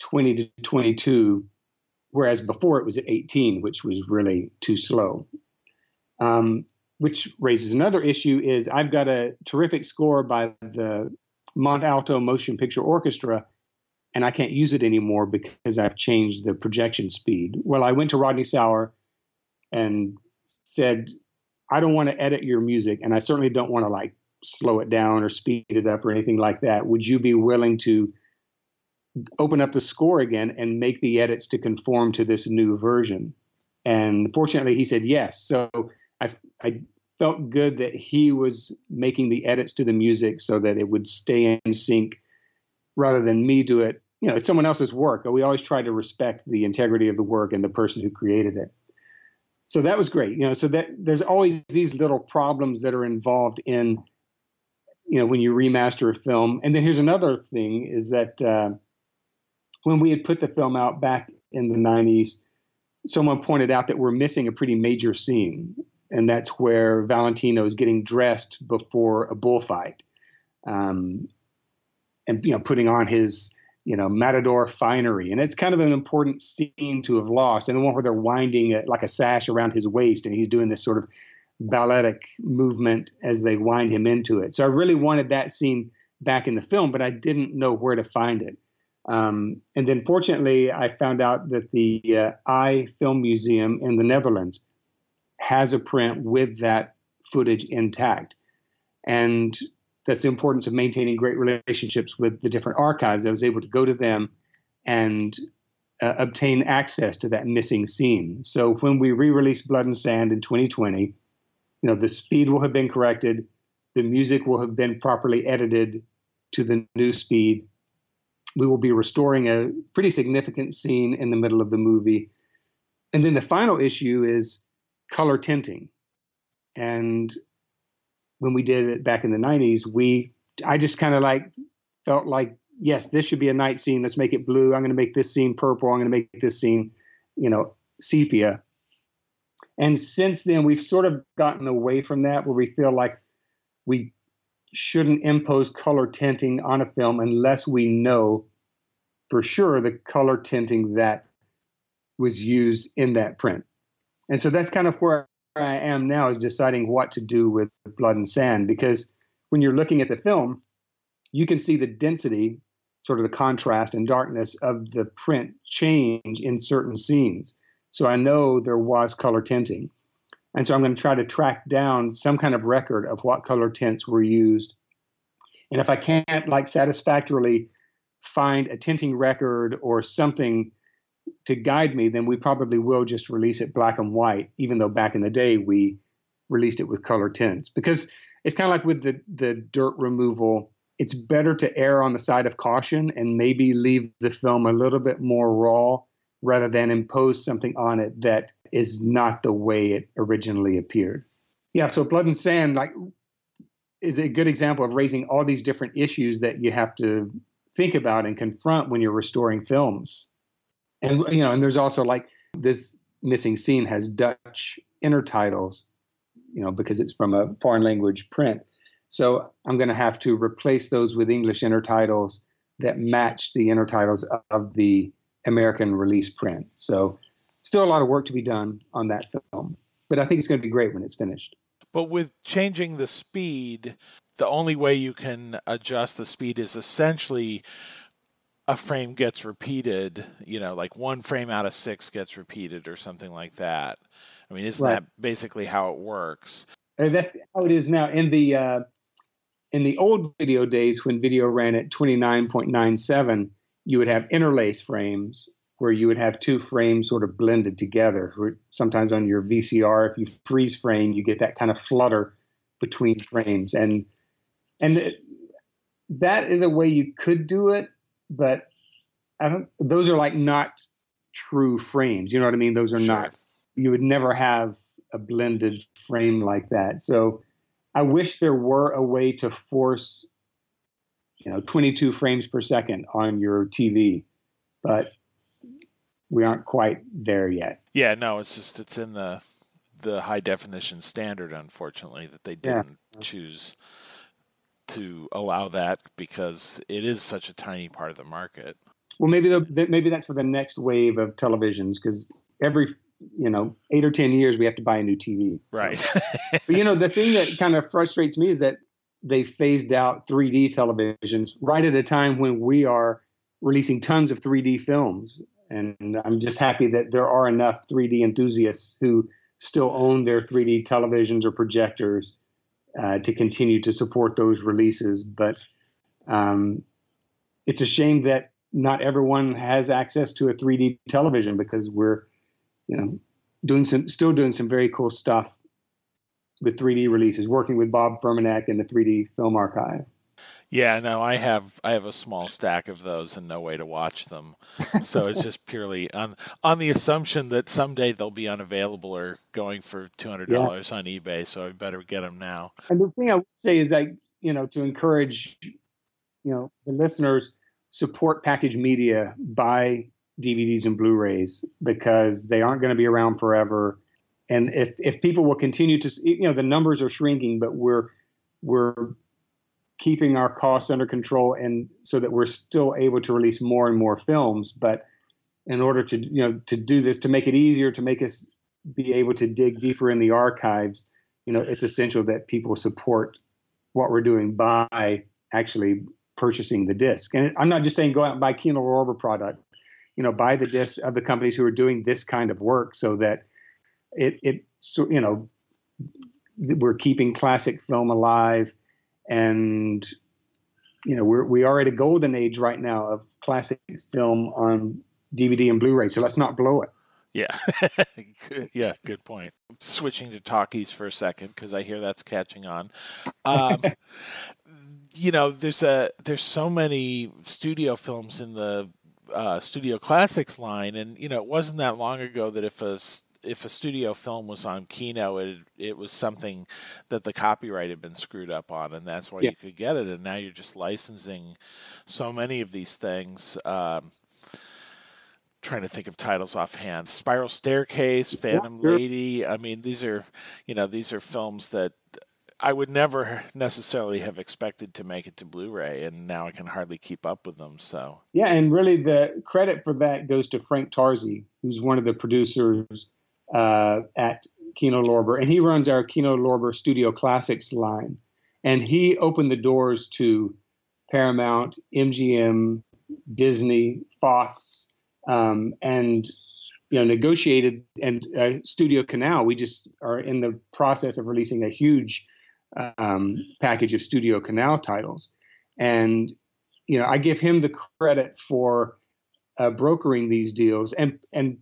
20 to 22, whereas before it was at 18, which was really too slow. Um, which raises another issue is I've got a terrific score by the Mont Alto Motion Picture Orchestra, and I can't use it anymore because I've changed the projection speed. Well, I went to Rodney Sauer and said, I don't want to edit your music, and I certainly don't want to like slow it down or speed it up or anything like that. Would you be willing to open up the score again and make the edits to conform to this new version? And fortunately, he said yes. So I, I felt good that he was making the edits to the music so that it would stay in sync rather than me do it. You know, it's someone else's work. We always try to respect the integrity of the work and the person who created it so that was great you know so that there's always these little problems that are involved in you know when you remaster a film. And then here's another thing is that uh, when we had put the film out back in the 90s someone pointed out that we're missing a pretty major scene and that's where valentino is getting dressed before a bullfight. Um, and you know putting on his you know, Matador finery. And it's kind of an important scene to have lost. And the one where they're winding like a sash around his waist and he's doing this sort of balletic movement as they wind him into it. So I really wanted that scene back in the film, but I didn't know where to find it. Um, and then fortunately, I found out that the uh, Eye Film Museum in the Netherlands has a print with that footage intact. And that's the importance of maintaining great relationships with the different archives. I was able to go to them and uh, obtain access to that missing scene. So when we re-release Blood and Sand in 2020, you know the speed will have been corrected, the music will have been properly edited to the new speed. We will be restoring a pretty significant scene in the middle of the movie. And then the final issue is color tinting. And when we did it back in the 90s, we I just kind of like felt like yes, this should be a night scene. Let's make it blue. I'm going to make this scene purple. I'm going to make this scene, you know, sepia. And since then, we've sort of gotten away from that, where we feel like we shouldn't impose color tinting on a film unless we know for sure the color tinting that was used in that print. And so that's kind of where I am now is deciding what to do with Blood and Sand because when you're looking at the film, you can see the density, sort of the contrast and darkness of the print change in certain scenes. So I know there was color tinting. And so I'm going to try to track down some kind of record of what color tints were used. And if I can't like satisfactorily find a tinting record or something to guide me, then we probably will just release it black and white, even though back in the day we released it with color tints. Because it's kind of like with the, the dirt removal, it's better to err on the side of caution and maybe leave the film a little bit more raw rather than impose something on it that is not the way it originally appeared. Yeah, so Blood and Sand like is a good example of raising all these different issues that you have to think about and confront when you're restoring films. And you know, and there's also like this missing scene has Dutch intertitles, you know, because it's from a foreign language print. So I'm going to have to replace those with English intertitles that match the intertitles of the American release print. So, still a lot of work to be done on that film, but I think it's going to be great when it's finished.
But with changing the speed, the only way you can adjust the speed is essentially a frame gets repeated, you know, like one frame out of six gets repeated or something like that. I mean, isn't right. that basically how it works?
And that's how it is now. In the uh, in the old video days, when video ran at twenty nine point nine seven, you would have interlace frames where you would have two frames sort of blended together. Sometimes on your VCR, if you freeze frame, you get that kind of flutter between frames, and and it, that is a way you could do it, but I don't. Those are like not true frames. You know what I mean? Those are sure. not. You would never have a blended frame like that. So I wish there were a way to force you know 22 frames per second on your TV, but we aren't quite there yet.
Yeah, no, it's just it's in the the high definition standard, unfortunately, that they didn't yeah. choose to allow that because it is such a tiny part of the market.
Well, maybe the, maybe that's for the next wave of televisions because every you know eight or ten years we have to buy a new TV.
Right.
But you know the thing that kind of frustrates me is that they phased out 3D televisions right at a time when we are releasing tons of 3D films. And I'm just happy that there are enough 3D enthusiasts who still own their 3D televisions or projectors uh, to continue to support those releases. But um, it's a shame that not everyone has access to a 3D television because we're, you know, doing some still doing some very cool stuff with 3D releases, working with Bob Furmanek and the 3D Film Archive.
Yeah, no, I have I have a small stack of those and no way to watch them. So it's just purely on on the assumption that someday they'll be unavailable or going for two hundred dollars yeah. on eBay. So I better get them now.
And the thing I would say is that you know to encourage you know the listeners support package media buy DVDs and Blu-rays because they aren't going to be around forever and if if people will continue to you know the numbers are shrinking but we're we're keeping our costs under control and so that we're still able to release more and more films. But in order to you know to do this to make it easier to make us be able to dig deeper in the archives you know it's essential that people support what we're doing by actually purchasing the disc. And i'm not just saying go out and buy kino lorber product you know buy the disc of the companies who are doing this kind of work so that it it so you know we're keeping classic film alive and you know we're we are at a golden age right now of classic film on DVD and Blu-ray so let's not blow it.
Yeah. Yeah good point. Switching to talkies for a second because I hear that's catching on. Um, you know there's a there's so many studio films in the uh, studio classics line and you know it wasn't that long ago that if a if a studio film was on Kino, it it was something that the copyright had been screwed up on, and that's why yeah. you could get it. And now you're just licensing so many of these things. Um, trying to think of titles offhand. Spiral Staircase, Phantom yeah, Lady. I mean, these are you know these are films that I would never necessarily have expected to make it to Blu-ray, and now I can hardly keep up with them. So
yeah, and really the credit for that goes to Frank Tarzi, who's one of the producers uh, at Kino Lorber, and he runs our Kino Lorber Studio Classics line. and he opened the doors to Paramount, MGM, Disney, Fox, um, and you know negotiated and uh, Studio Canal. We just are in the process of releasing a huge um, package of Studio Canal titles, and you know I give him the credit for uh, brokering these deals, and and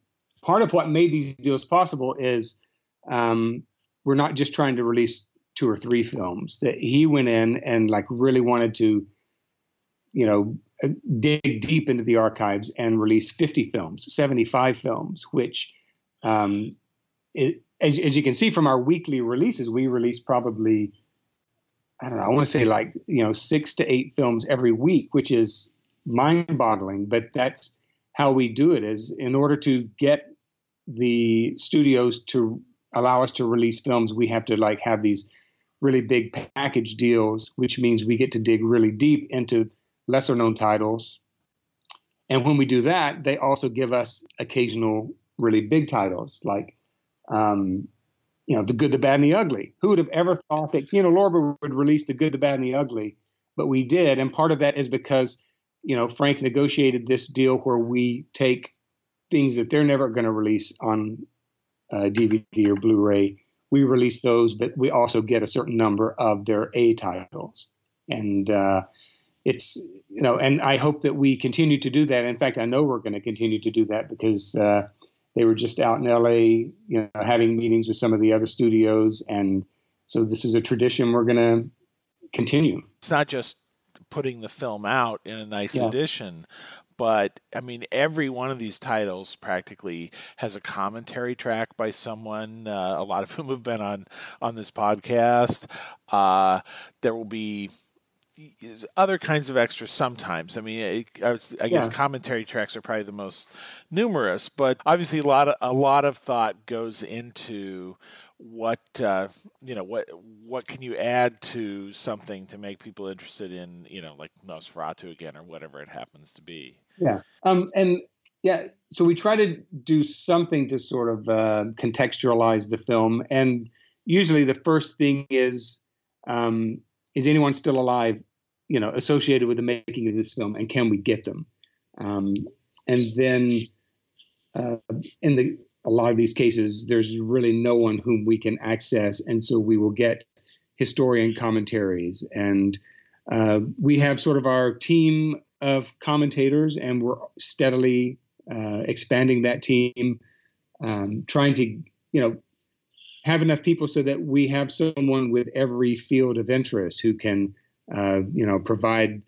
part of what made these deals possible is um, we're not just trying to release two or three films. That he went in and like really wanted to, you know, uh, dig deep into the archives and release 50 films, 75 films, which, um, it, as, as you can see from our weekly releases, we release probably, I don't know, I want to say like, you know, six to eight films every week, which is mind boggling, but that's how we do it is in order to get the studios to allow us to release films, we have to like have these really big package deals, which means we get to dig really deep into lesser known titles. And when we do that, they also give us occasional really big titles like, um, you know, The Good, the Bad, and the Ugly. Who would have ever thought that Kino Lorber would release The Good, the Bad, and the Ugly? But we did. And part of that is because, you know, Frank negotiated this deal where we take things that they're never going to release on uh, DVD or Blu-ray. We release those, but we also get a certain number of their A titles, and uh, it's you know, and I hope that we continue to do that. In fact, I know we're going to continue to do that because uh, they were just out in LA, you know, having meetings with some of the other studios, and so this is a tradition we're going to continue.
It's not just putting the film out in a nice yeah. edition, but I mean, every one of these titles practically has a commentary track by someone, uh, a lot of whom have been on on this podcast. Uh, there will be other kinds of extras sometimes. I mean, I, was, I guess yeah. commentary tracks are probably the most numerous, but obviously a lot of a lot of thought goes into what uh, you know what what can you add to something to make people interested in you know like Nosferatu again or whatever it happens to be.
Yeah. Um, and yeah, so we try to do something to sort of uh, contextualize the film, and usually the first thing is, um, is anyone still alive? You know, associated with the making of this film, and can we get them? Um, and then, uh, in the a lot of these cases, there's really no one whom we can access, and so we will get historian commentaries, and uh, we have sort of our team of commentators, and we're steadily uh, expanding that team, um, trying to you know have enough people so that we have someone with every field of interest who can uh, you know provide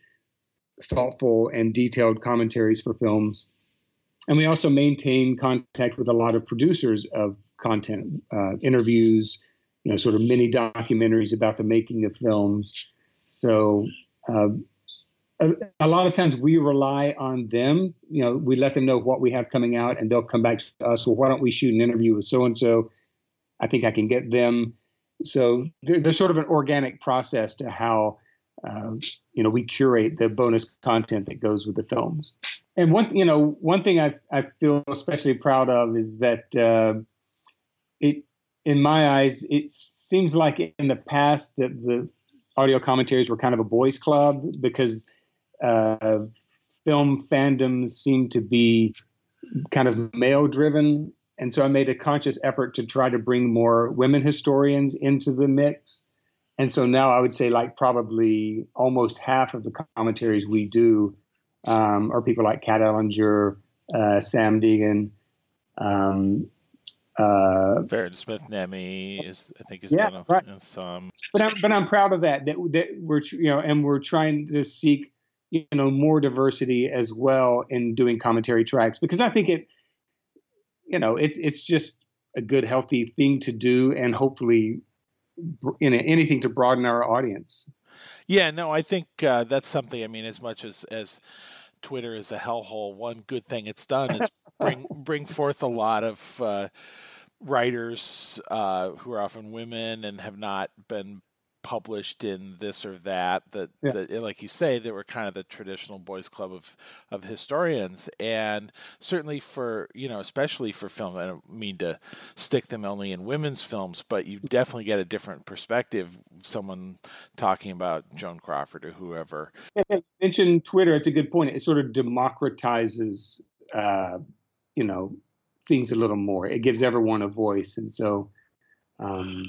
thoughtful and detailed commentaries for films. And we also maintain contact with a lot of producers of content, uh, interviews, you know, sort of mini documentaries about the making of films. So uh, a, a, lot of times we rely on them. You know, we let them know what we have coming out, and they'll come back to us. Well, why don't we shoot an interview with so and so? I think I can get them. So there's sort of an organic process to how uh, you know we curate the bonus content that goes with the films. And one you know one thing I I feel especially proud of is that uh, it in my eyes it seems like in the past that the audio commentaries were kind of a boys club because uh, film fandoms seem to be kind of male driven. And so I made a conscious effort to try to bring more women historians into the mix. And so now I would say, like, probably almost half of the commentaries we do um, are people like Kat Ellinger, uh, Samm Deighan, um,
uh, Smith Nemi is, I think, is yeah, one of right. some.
But I'm, but I'm proud of that. That that we're you know, and we're trying to seek you know more diversity as well in doing commentary tracks because I think it you know it, it's just a good healthy thing to do and hopefully you know anything to broaden our audience.
Yeah, no, I think uh, that's something. I mean, as much as as Twitter is a hellhole, one good thing it's done is bring bring forth a lot of uh, writers uh, who are often women and have not been published in this or that that, yeah. that like you say they were kind of the traditional boys club of of historians. And certainly for you know especially for film I don't mean to stick them only in women's films but you definitely get a different perspective someone talking about Joan Crawford or whoever.
Yeah, mention Twitter it's a good point. It sort of democratizes uh, you know things a little more. It gives everyone a voice. And so um,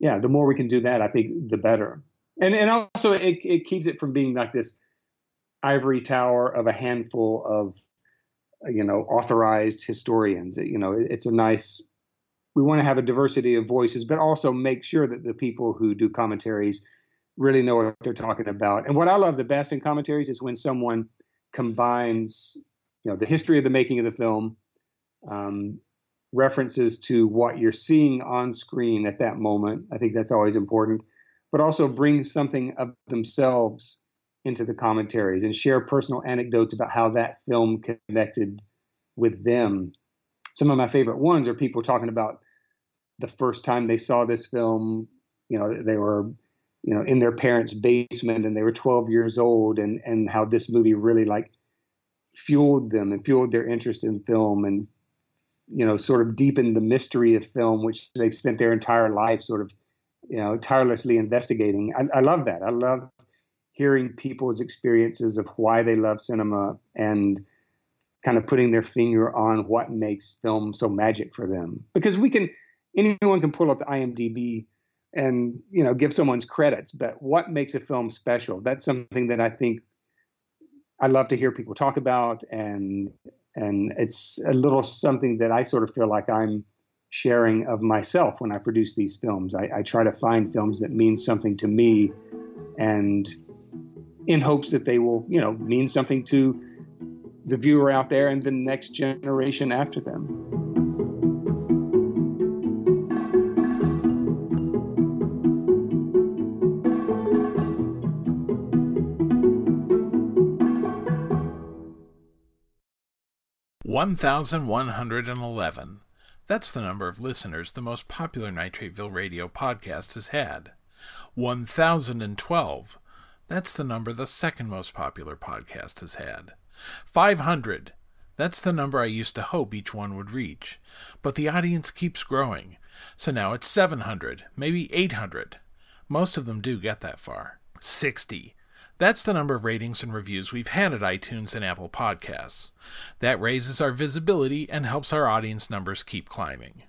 yeah, the more we can do that, I think the better. And and also it it keeps it from being like this ivory tower of a handful of you know authorized historians. You know, it's a nice. We want to have a diversity of voices, but also make sure that the people who do commentaries really know what they're talking about. And what I love the best in commentaries is when someone combines, you know, the history of the making of the film, um, references to what you're seeing on screen at that moment. I think that's always important, but also bring something of themselves into the commentaries and share personal anecdotes about how that film connected with them. Some of my favorite ones are people talking about the first time they saw this film. You know, they were, you know, in their parents' basement and they were 12 years old, and and how this movie really like fueled them and fueled their interest in film and you know, sort of deepen the mystery of film, which they've spent their entire life sort of, you know, tirelessly investigating. I, I love that. I love hearing people's experiences of why they love cinema and kind of putting their finger on what makes film so magic for them. Because we can, anyone can pull up the IMDb and you know give someone's credits, but what makes a film special? That's something that I think I love to hear people talk about and and it's a little something that I sort of feel like I'm sharing of myself when I produce these films. I, I try to find films that mean something to me, and in hopes that they will, you know, mean something to the viewer out there and the next generation after them.
1111. That's the number of listeners the most popular Nitrateville radio podcast has had. 1012. That's the number the second most popular podcast has had. 500. That's the number I used to hope each one would reach. But the audience keeps growing. So now it's 700, maybe 800. Most of them do get that far. 60. That's the number of ratings and reviews we've had at iTunes and Apple Podcasts. That raises our visibility and helps our audience numbers keep climbing.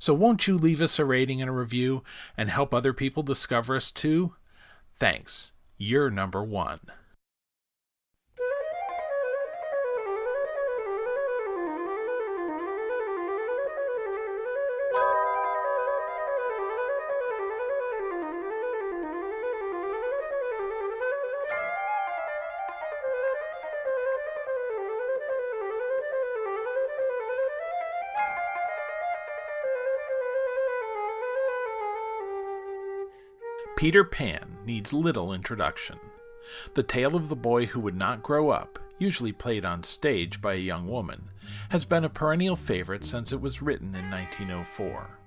So won't you leave us a rating and a review and help other people discover us too? Thanks. You're number one. 'Peter Pan needs little introduction. The tale of the boy who would not grow up, usually played on stage by a young woman, has been a perennial favorite since it was written in 1904.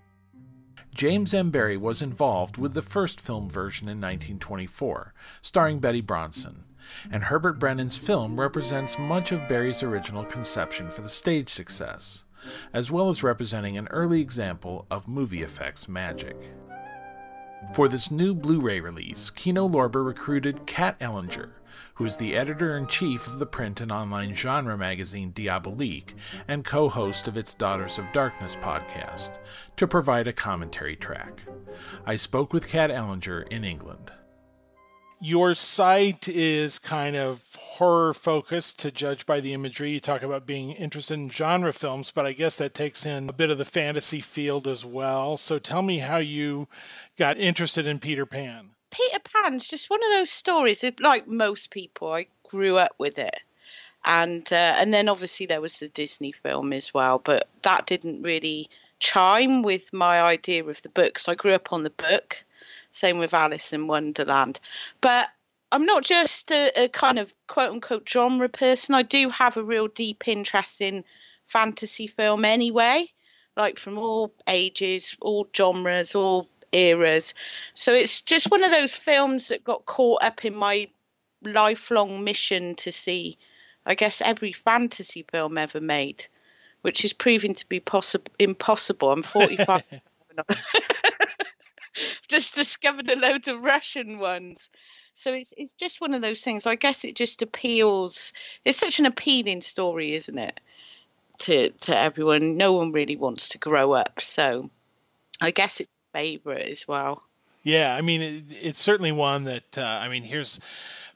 James M. Barrie was involved with the first film version in 1924, starring Betty Bronson, and Herbert Brenon's film represents much of Barrie's original conception for the stage success, as well as representing an early example of movie effects magic. For this new Blu ray release, Kino Lorber recruited Kat Ellinger, who is the editor in chief of the print and online genre magazine Diabolique and co host of its Daughters of Darkness podcast, to provide a commentary track. I spoke with Kat Ellinger in England your site is kind of horror focused to judge by the imagery. You talk about being interested in genre films, but I guess that takes in a bit of the fantasy field as well. So tell me how you got interested in Peter Pan.
Peter Pan's just one of those stories. that, Like most people, I grew up with it, and uh, and then obviously there was the Disney film as well, but that didn't really chime with my idea of the book. So I grew up on the book same with Alice in Wonderland. But I'm not just a, a, kind of quote unquote genre person. I do have a real deep interest in fantasy film anyway, like from all ages, all genres, all eras. So it's just one of those films that got caught up in my lifelong mission to see, I guess, every fantasy film ever made, which is proving to be possible impossible. I'm 45. just discovered a load of Russian ones. So it's it's just one of those things. I guess it just appeals. It's such an appealing story, isn't it? To to everyone. No one really wants to grow up. So I guess it's a favorite as well.
Yeah, I mean, it, it's certainly one that uh, I mean. Here's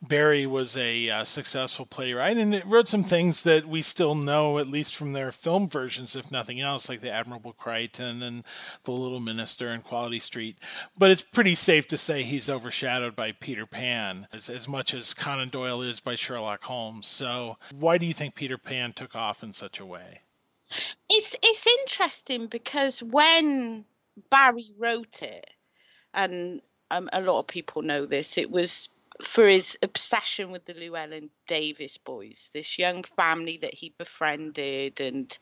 Barrie was a uh, successful playwright and it wrote some things that we still know, at least from their film versions, if nothing else, like The Admirable Crichton and The Little Minister and Quality Street. But it's pretty safe to say he's overshadowed by Peter Pan as, as much as Conan Doyle is by Sherlock Holmes. So, why do you think Peter Pan took off in such a way?
It's it's interesting because when Barrie wrote it, and um, a lot of people know this, it was for his obsession with the Llewelyn Davies boys, this young family that he befriended. And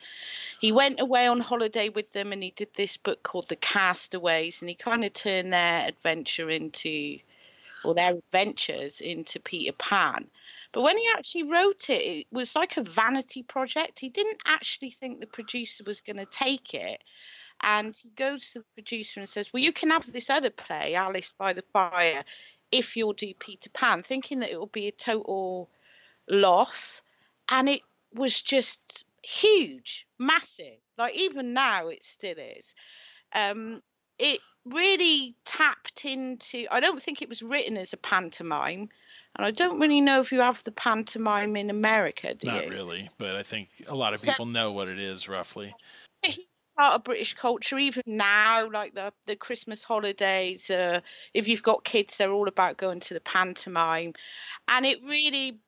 he went away on holiday with them and he did this book called The Castaways. And he kind of turned their adventure into, or their adventures into Peter Pan. But when he actually wrote it, it was like a vanity project. He didn't actually think the producer was going to take it. And he goes to the producer and says, Well, you can have this other play, Alice by the Fire if you'll do Peter Pan, thinking that it will be a total loss. And it was just huge, massive. Like even now, it still is. Um, it really tapped into. I don't think it was written as a pantomime, and I don't really know if you have the pantomime in America. Do
Not
you?
really, but I think a lot of people so, know what it is roughly.
Part of British culture even now, like the the Christmas holidays. Uh, if you've got kids, they're all about going to the pantomime, and it really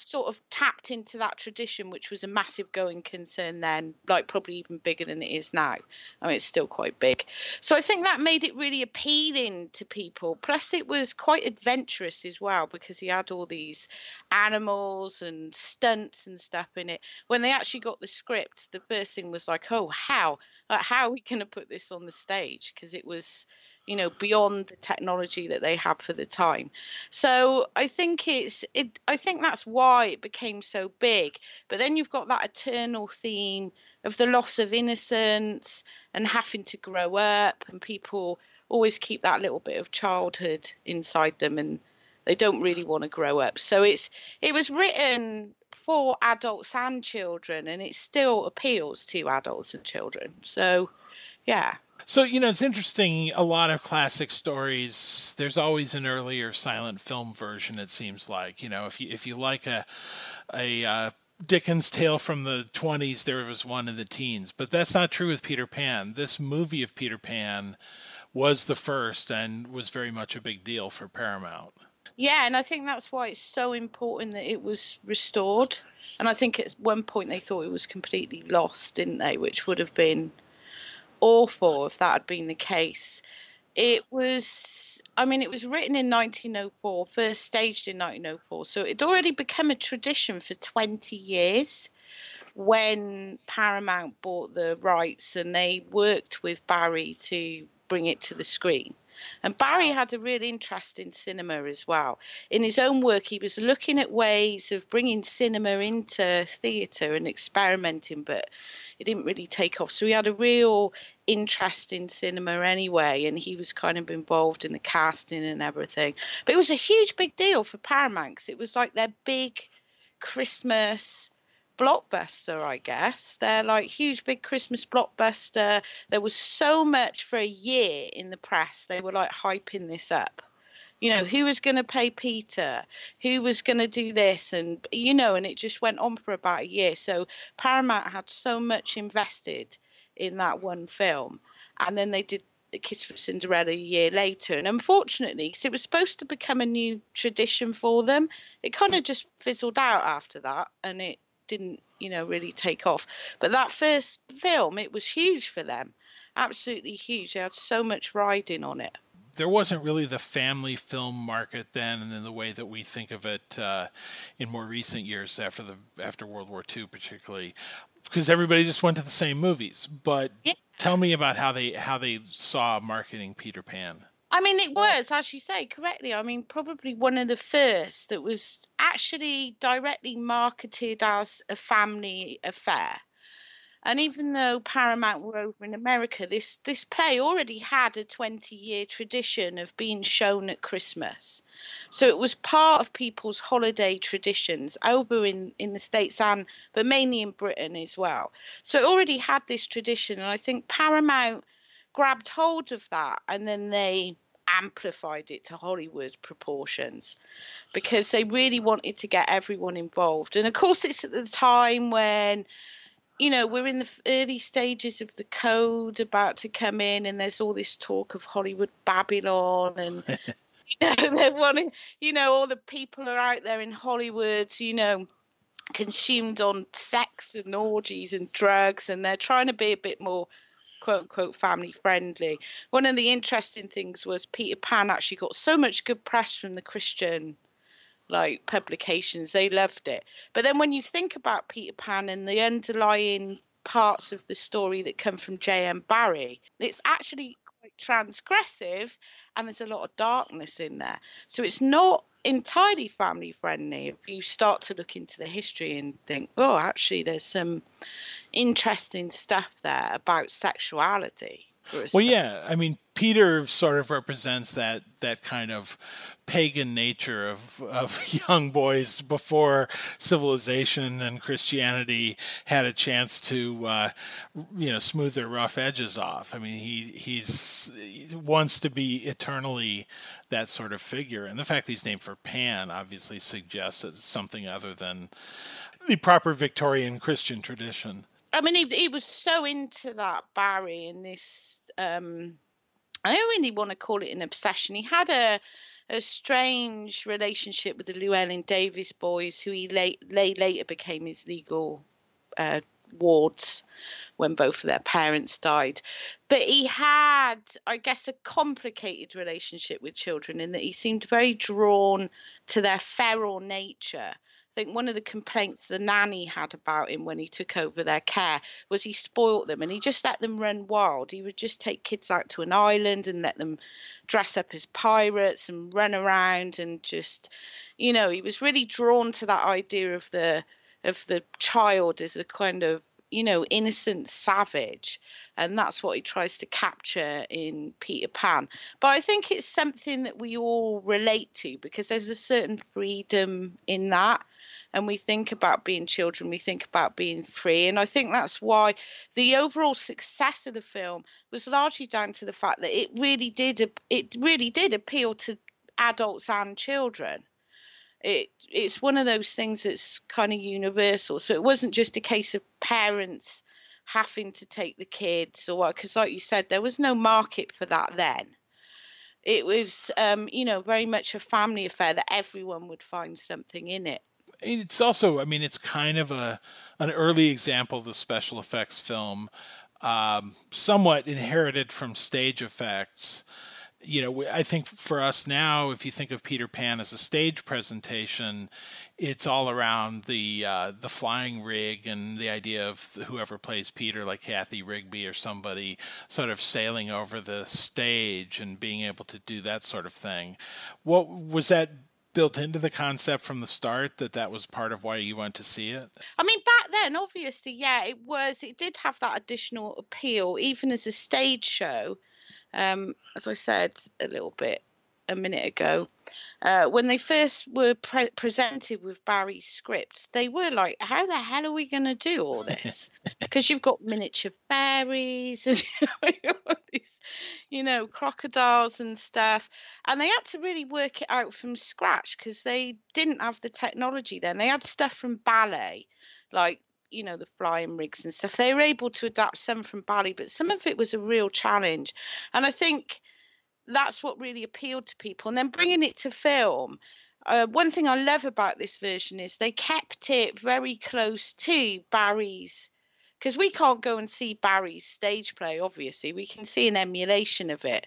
sort of tapped into that tradition, which was a massive going concern then, like probably even bigger than it is now. I mean, it's still quite big. So I think that made it really appealing to people. Plus, it was quite adventurous as well because he had all these animals and stunts and stuff in it. When they actually got the script, the first thing was like, oh, how? Like, how are we going to put this on the stage? Because it was you know beyond the technology that they had for the time. So i think it's it i think that's why it became so big. But then you've got that eternal theme of the loss of innocence and having to grow up and people always keep that little bit of childhood inside them and they don't really want to grow up. So it's it was written for adults and children and it still appeals to adults and children. So yeah
so, you know, it's interesting. A lot of classic stories, there's always an earlier silent film version, it seems like. You know, if you, if you like a, a, uh, Dickens' tale from the 20s, there was one in the teens. But that's not true with Peter Pan. This movie of Peter Pan was the first and was very much a big deal for Paramount.
Yeah, and I think that's why it's so important that it was restored. And I think at one point they thought it was completely lost, didn't they? Which would have been awful if that had been the case. It was, I mean, it was written in 1904, first staged in 1904. So it'd already become a tradition for 20 years when Paramount bought the rights and they worked with Barrie to bring it to the screen. And Barrie had a real interest in cinema as well. In his own work, he was looking at ways of bringing cinema into theatre and experimenting, but it didn't really take off. So he had a real interest in cinema anyway, and he was kind of involved in the casting and everything. But it was a huge, big deal for Paramount because it was like their big Christmas blockbuster, I guess. They're like huge, big Christmas blockbuster. There was so much for a year in the press. They were like hyping this up. You know, who was going to play Peter? Who was going to do this? And, you know, and it just went on for about a year. So Paramount had so much invested in that one film. And then they did the Kiss for Cinderella a year later. And unfortunately, because it was supposed to become a new tradition for them, it kind of just fizzled out after that. And it didn't, you know, really take off. But that first film, it was huge for them. Absolutely huge. They had so much riding on it.
There wasn't really the family film market then, and in the way that we think of it uh, in more recent years after the after World War II, particularly, because everybody just went to the same movies. But
yeah.
Tell me about how they how they saw marketing Peter Pan.
I mean, it was, as you say, correctly. I mean, probably one of the first that was actually directly marketed as a family affair. And even though Paramount were over in America, this this play already had a 20 year tradition of being shown at Christmas. So it was part of people's holiday traditions over in, in the States and but mainly in Britain as well. So it already had this tradition and I think Paramount grabbed hold of that and then they amplified it to Hollywood proportions because they really wanted to get everyone involved. And of course it's at the time when you know, we're in the early stages of the code about to come in, and there's all this talk of Hollywood Babylon, and you know, they're wanting, you know, all the people are out there in Hollywood, you know, consumed on sex and orgies and drugs, and they're trying to be a bit more quote unquote family friendly. One of the interesting things was Peter Pan actually got so much good press from the Christian like publications. They loved it. But then when you think about Peter Pan and the underlying parts of the story that come from J.M. Barrie, it's actually transgressive and there's a lot of darkness in there. So it's not entirely family friendly if you start to look into the history and think, oh, actually, there's some interesting stuff there about sexuality.
Well, yeah, I mean, Peter sort of represents that that kind of pagan nature of of young boys before civilization and Christianity had a chance to uh, you know smooth their rough edges off. I mean, he he's he wants to be eternally that sort of figure, and the fact that he's named for Pan obviously suggests it's something other than the proper Victorian Christian tradition.
I mean, he, he was so into that Barrie and this. Um, I don't really want to call it an obsession. He had a a strange relationship with the Llewelyn Davies boys, who he late, late later became his legal uh, wards when both of their parents died. But he had, I guess, a complicated relationship with children in that he seemed very drawn to their feral nature think one of the complaints the nanny had about him when he took over their care was he spoilt them and he just let them run wild. He would just take kids out to an island and let them dress up as pirates and run around and just, you know, he was really drawn to that idea of the of the child as a kind of you know, innocent savage. And that's what he tries to capture in Peter Pan. But I think it's something that we all relate to because there's a certain freedom in that and we think about being children, we think about being free. And I think that's why the overall success of the film was largely down to the fact that it really did it really did appeal to adults and children. It it's one of those things that's kind of universal. So it wasn't just a case of parents having to take the kids or what because like you said there was no market for that then it was um, you know very much a family affair that everyone would find something in it
it's also, I mean, it's kind of a an early example of the special effects film, um, somewhat inherited from stage effects. You know, I think for us now, if you think of Peter Pan as a stage presentation, it's all around the uh, the flying rig and the idea of whoever plays Peter, like Cathy Rigby or somebody, sort of sailing over the stage and being able to do that sort of thing. What was that built into the concept from the start that that was part of why you went to see it?
I mean, back then, obviously, yeah, it was. It did have that additional appeal, even as a stage show. Um, as I said a little bit a minute ago, uh, when they first were pre- presented with Barrie's script, they were like, "How the hell are we going to do all this?" Because you've got miniature fairies and these, you know, crocodiles and stuff, and they had to really work it out from scratch because they didn't have the technology then. They had stuff from ballet, like you know the flying rigs and stuff. They were able to adapt some from ballet, but some of it was a real challenge, and I think that's what really appealed to people. And then bringing it to film, uh, one thing I love about this version is they kept it very close to Barrie's, because we can't go and see Barrie's stage play, obviously. We can see an emulation of it.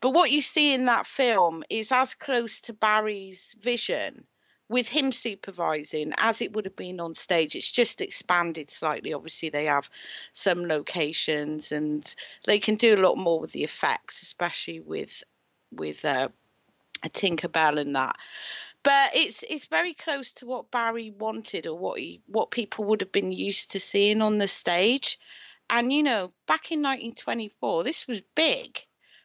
But what you see in that film is as close to Barrie's vision with him supervising as it would have been on stage it's just expanded slightly obviously they have some locations and they can do a lot more with the effects especially with with uh, tinkerbell and that but it's it's very close to what Barrie wanted or what he what people would have been used to seeing on the stage and you know back in 1924 this was big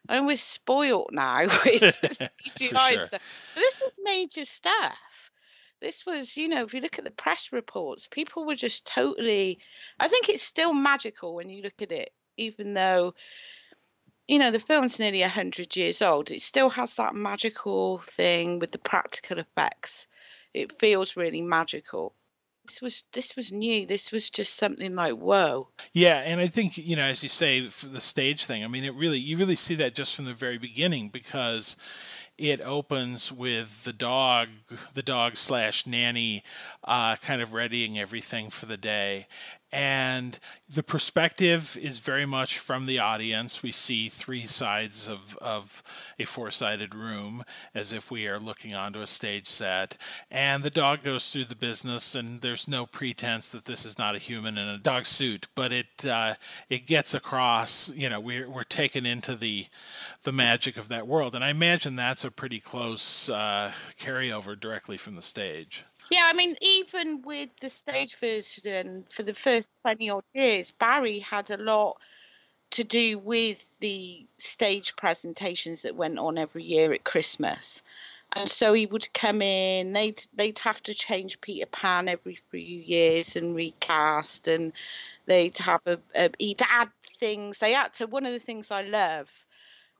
I and we're spoilt now with CGI sure. and stuff. But this is major stuff. This was, you know, if you look at the press reports, people were just totally. I think it's still magical when you look at it, even though, you know, the film's nearly 100 years old. It still has that magical thing with the practical effects. It feels really magical this was this was new. This was just something like whoa.
Yeah, and I think you know, as you say, for the stage thing. I mean, it really you really see that just from the very beginning because it opens with the dog, the dog slash nanny, uh, kind of readying everything for the day, and the perspective is very much from the audience. We see three sides of, of a four sided room as if we are looking onto a stage set. And the dog goes through the business, and there's no pretense that this is not a human in a dog suit, but it uh, it gets across. You know, we're we're taken into the the magic of that world, and I imagine that's a pretty close uh, carryover directly from the stage.
Yeah, I mean, even with the stage version for the first 20 odd years, Barrie had a lot to do with the stage presentations that went on every year at Christmas. And so he would come in, they'd they'd have to change Peter Pan every few years and recast and they'd have a, a he'd add things. They had to one of the things I love,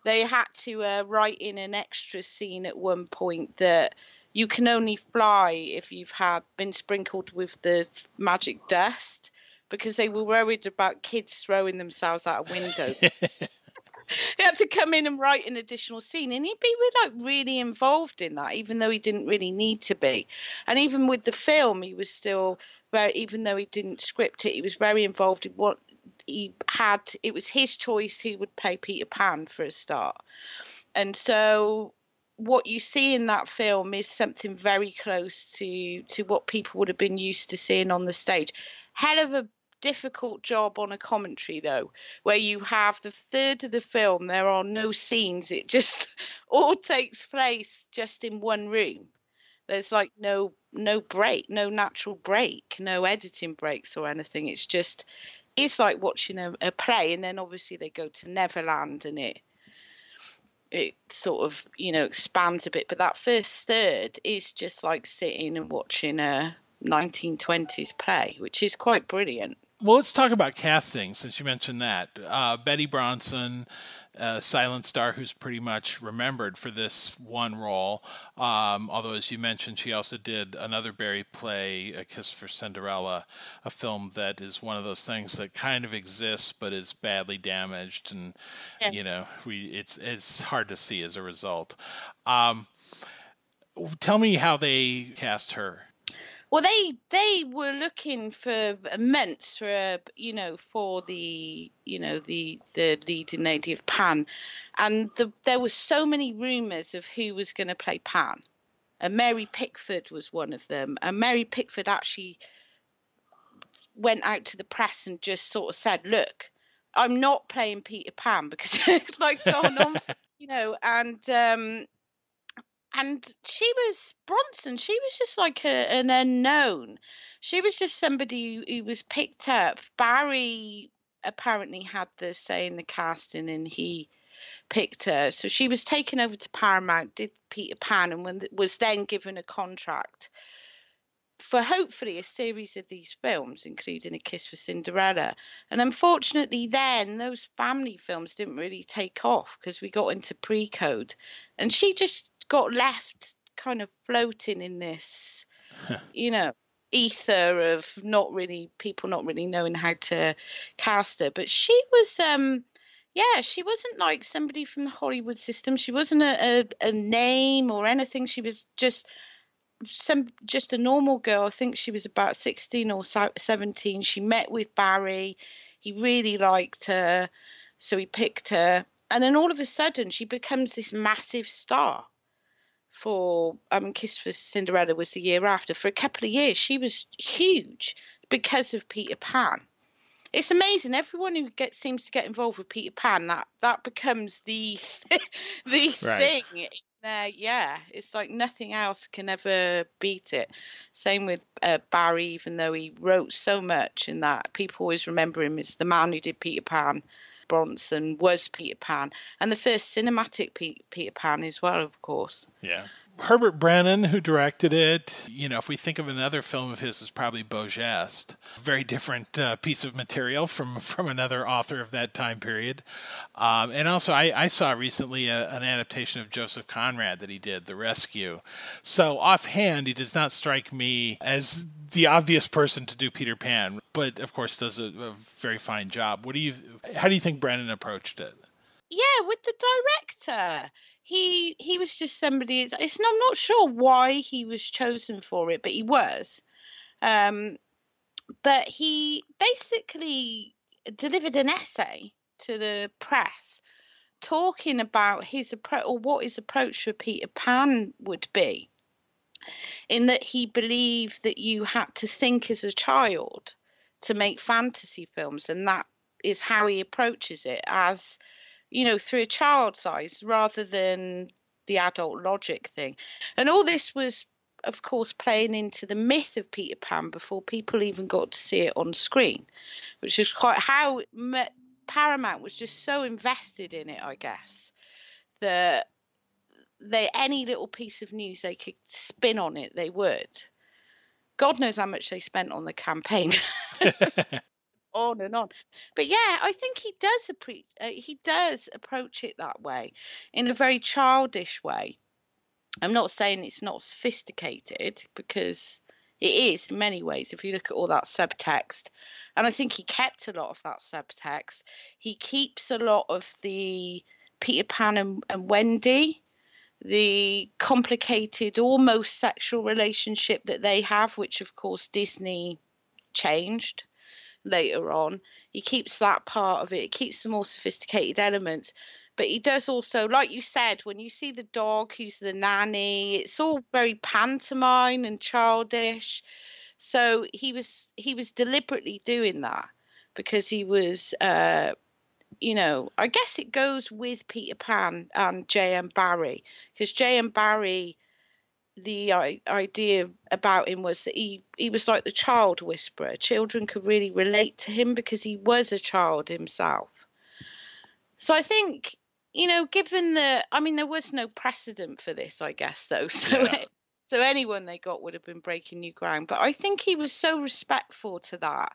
they had to uh, write in an extra scene at one point that you can only fly if you've had been sprinkled with the magic dust because they were worried about kids throwing themselves out a window. he had to come in and write an additional scene and he'd be like really involved in that even though he didn't really need to be. And even with the film he was still very even though he didn't script it he was very involved in what he had. It was his choice who would play peter pan for a start. And so what you see in that film is something very close to to what people would have been used to seeing on the stage. Hell of a difficult job on a commentary though, where you have the third of the film there are no scenes. It just all takes place just in one room. There's like no no break, no natural break, no editing breaks or anything. It's just it's like watching a, a play and then obviously they go to Neverland and it it sort of you know expands a bit but that first third is just like sitting and watching a 1920s play which is quite brilliant.
Well let's talk about casting since you mentioned that. Uh, betty bronson a silent star who's pretty much remembered for this one role. Um, although, as you mentioned, she also did another Barrie play, A Kiss for Cinderella, a film that is one of those things that kind of exists but is badly damaged, and yeah. you know, we it's it's hard to see as a result. Um, tell me how they cast her.
Well, they they were looking for months for a, you know for the you know the the leading lady of Pan, and the, there were so many rumours of who was going to play Pan, and Mary Pickford was one of them. And Mary Pickford actually went out to the press and just sort of said, "Look, I'm not playing Peter Pan because like going on, you know." And um, and she was Bronson. She was just like a, an unknown. She was just somebody who, who was picked up. Barrie apparently had the say in the casting, and he picked her. So she was taken over to Paramount, did Peter Pan, and when, was then given a contract for hopefully a series of these films, including A Kiss for Cinderella. And unfortunately, then those family films didn't really take off because we got into pre code. And she just got left kind of floating in this, you know, ether of not really people not really knowing how to cast her. But she was, um, yeah, she wasn't like somebody from the Hollywood system. She wasn't a, a, a name or anything. She was just some just a normal girl. I think she was about 16 or 17. She met with Barrie. He really liked her. So he picked her. And then all of a sudden, she becomes this massive star for um Kiss for Cinderella was the year after. For a couple of years, she was huge because of Peter Pan. It's amazing. Everyone who gets seems to get involved with Peter Pan, that that becomes the the
Right.
thing. There, yeah, it's like nothing else can ever beat it. Same with uh, Barrie, even though he wrote so much in that, people always remember him as the man who did Peter Pan. Bronson was Peter Pan, and the first cinematic Pe- Peter Pan as well, of course.
Yeah. Herbert Brenon, who directed it, you know, if we think of another film of his, is probably Beau. Very different uh, piece of material from, from another author of that time period. Um, and also, I, I saw recently a, an adaptation of Joseph Conrad that he did, The Rescue. So, offhand, he does not strike me as the obvious person to do Peter Pan, but of course, does a, a very fine job. What do you, how do you think Brenon approached it?
Yeah, with the director, he he was just somebody. It's, it's I'm not sure why he was chosen for it, but he was. Um, but he basically delivered an essay to the press talking about his approach or what his approach for Peter Pan would be. In that he believed that you had to think as a child to make fantasy films, and that is how he approaches it as you know, through a child's eyes rather than the adult logic thing. And all this was, of course, playing into the myth of Peter Pan before people even got to see it on screen, which is quite how Paramount was just so invested in it, I guess, that they any little piece of news they could spin on it, they would. God knows how much they spent on the campaign. on and on. But yeah, I think he does appre- uh, he does approach it that way in a very childish way. I'm not saying it's not sophisticated because it is in many ways if you look at all that subtext. And I think he kept a lot of that subtext. He keeps a lot of the Peter Pan and, and Wendy the complicated almost sexual relationship that they have which of course Disney changed later on. He keeps that part of it. He keeps the more sophisticated elements. But he does also, like you said, when you see the dog who's the nanny, it's all very pantomime and childish. So he was he was deliberately doing that because he was uh you know, I guess it goes with Peter Pan and J.M. Barrie because J.M. Barrie the I- idea about him was that he he was like the child whisperer. Children could really relate to him because he was a child himself. So I think you know, given the, I mean, there was no precedent for this, I guess, though. So
Yeah.
so anyone they got would have been breaking new ground. But I think he was so respectful to that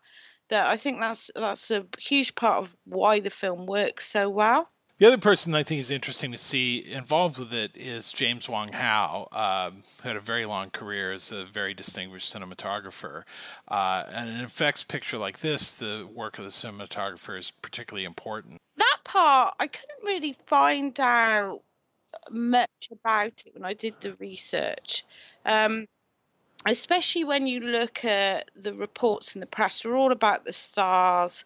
that I think that's that's a huge part of why the film works so well.
The other person I think is interesting to see involved with it is James Wong Howe, um, who had a very long career as a very distinguished cinematographer. Uh, and an effects picture like this, the work of the cinematographer is particularly important.
that part I couldn't really find out much about it when I did the research. Um, especially when you look at the reports in the press, are all about the stars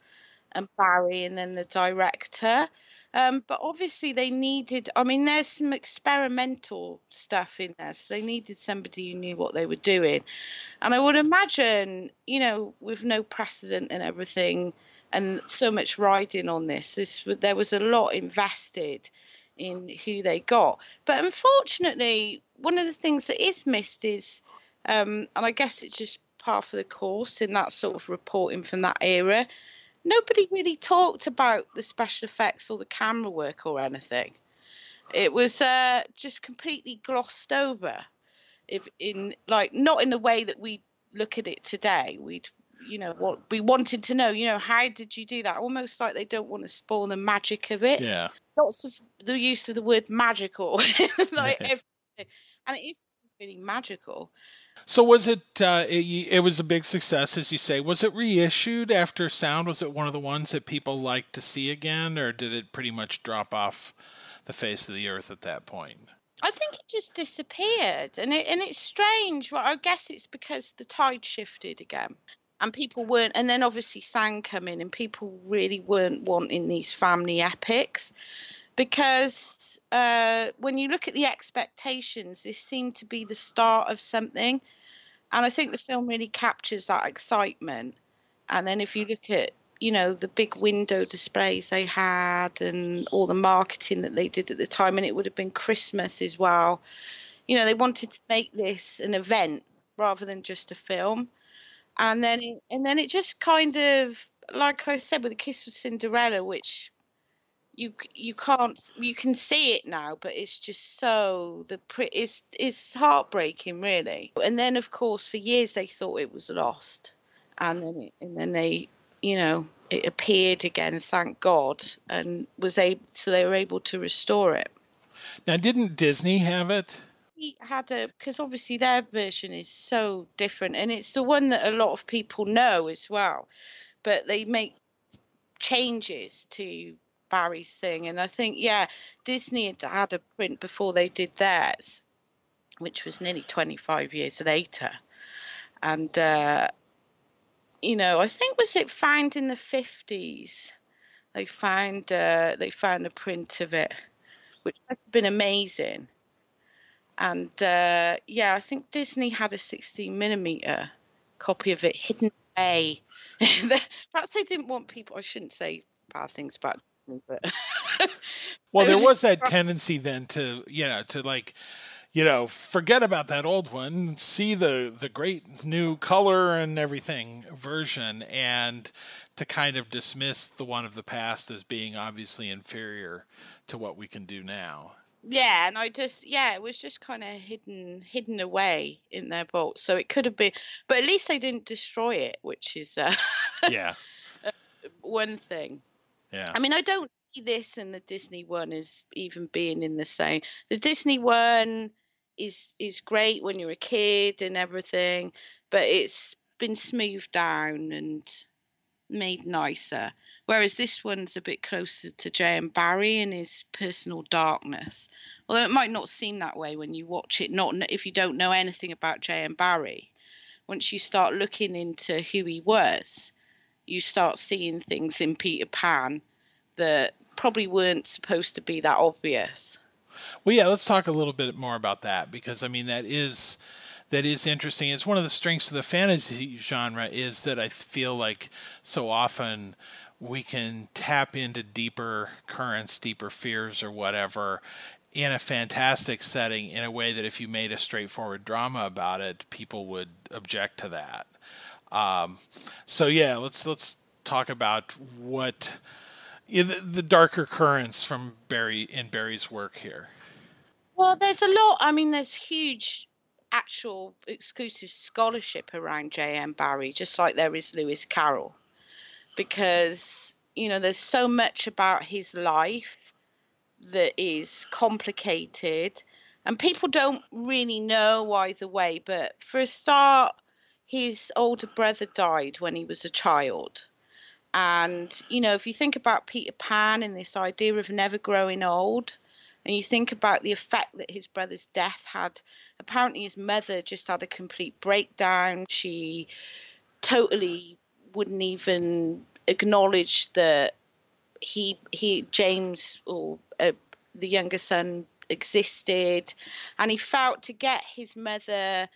and Barrie and then the director. Um, but obviously, they needed, I mean, there's some experimental stuff in there. So they needed somebody who knew what they were doing. And I would imagine, you know, with no precedent and everything, and so much riding on this, this there was a lot invested in who they got. But unfortunately, one of the things that is missed is, um, and I guess it's just part of the course in that sort of reporting from that era. Nobody really talked about the special effects or the camera work or anything. It was uh, just completely glossed over. If in like not in the way that we look at it today, we'd you know what we wanted to know. You know how did you do that? Almost like they don't want to spoil the magic of it
Yeah.
lots of the use of the word magical like everything and it is really magical
So was it, uh, it? It was a big success, as you say. Was it reissued after Sound? Was it one of the ones that people liked to see again, or did it pretty much drop off the face of the earth at that point?
i think it just disappeared and it and it's strange well i guess it's because the tide shifted again and people weren't and then obviously sang come in and people really weren't wanting these family epics because uh, when you look at the expectations, this seemed to be the start of something. And I think the film really captures that excitement. And then if you look at, you know, the big window displays they had and all the marketing that they did at the time, and it would have been Christmas as well. You know, they wanted to make this an event rather than just a film. And then, and then it just kind of, like I said, with the Kiss of Cinderella, which you you can't you can see it now but it's just so the it's it's heartbreaking really. And then of course for years they thought it was lost. And then it, and then they you know it appeared again thank god and was able so they were able to restore it.
Now didn't disney have it?
He had a because obviously their version is so different and it's the one that a lot of people know as well. But they make changes to Barrie's thing. And I think, yeah, Disney had had a print before they did theirs, which was nearly 25 years later. And, uh, you know, I think was it found in the 50s? They found uh, they found a print of it, which has been amazing. And uh, yeah, I think Disney had a 16 millimeter copy of it hidden away. Perhaps they didn't want people. I shouldn't say bad things about Disney, but
well, there was that tendency then to you know to like you know forget about that old one, see the the great new color and everything version, and to kind of dismiss the one of the past as being obviously inferior to what we can do now.
Yeah and i just yeah it was just kind of hidden hidden away in their vault so it could have been but at least they didn't destroy it which is uh,
yeah.
one thing
yeah.
I mean, I don't see this and the Disney one as even being in the same. The Disney one is is great when you're a kid and everything, but it's been smoothed down and made nicer. Whereas this one's a bit closer to J.M. Barrie and his personal darkness. Although it might not seem that way when you watch it, not if you don't know anything about J.M. Barrie. Once you start looking into who he was, you start seeing things in Peter Pan that probably weren't supposed to be that obvious.
Well, yeah, let's talk a little bit more about that because I mean that is that is interesting. It's one of the strengths of the fantasy genre is that I feel like so often we can tap into deeper currents, deeper fears, or whatever in a fantastic setting in a way that if you made a straightforward drama about it, people would object to that. Um, so yeah, let's let's talk about what the, the darker currents from Barrie in Barrie's work here.
Well, there's a lot. I mean, there's huge actual exclusive scholarship around J.M. Barrie, just like there is Lewis Carroll, because you know there's so much about his life that is complicated, and people don't really know either way. But for a start, his older brother died when he was a child. And, you know, if you think about Peter Pan and this idea of never growing old, and you think about the effect that his brother's death had, apparently his mother just had a complete breakdown. She totally wouldn't even acknowledge that he, he James, or uh, the younger son, existed. And he felt to get his mother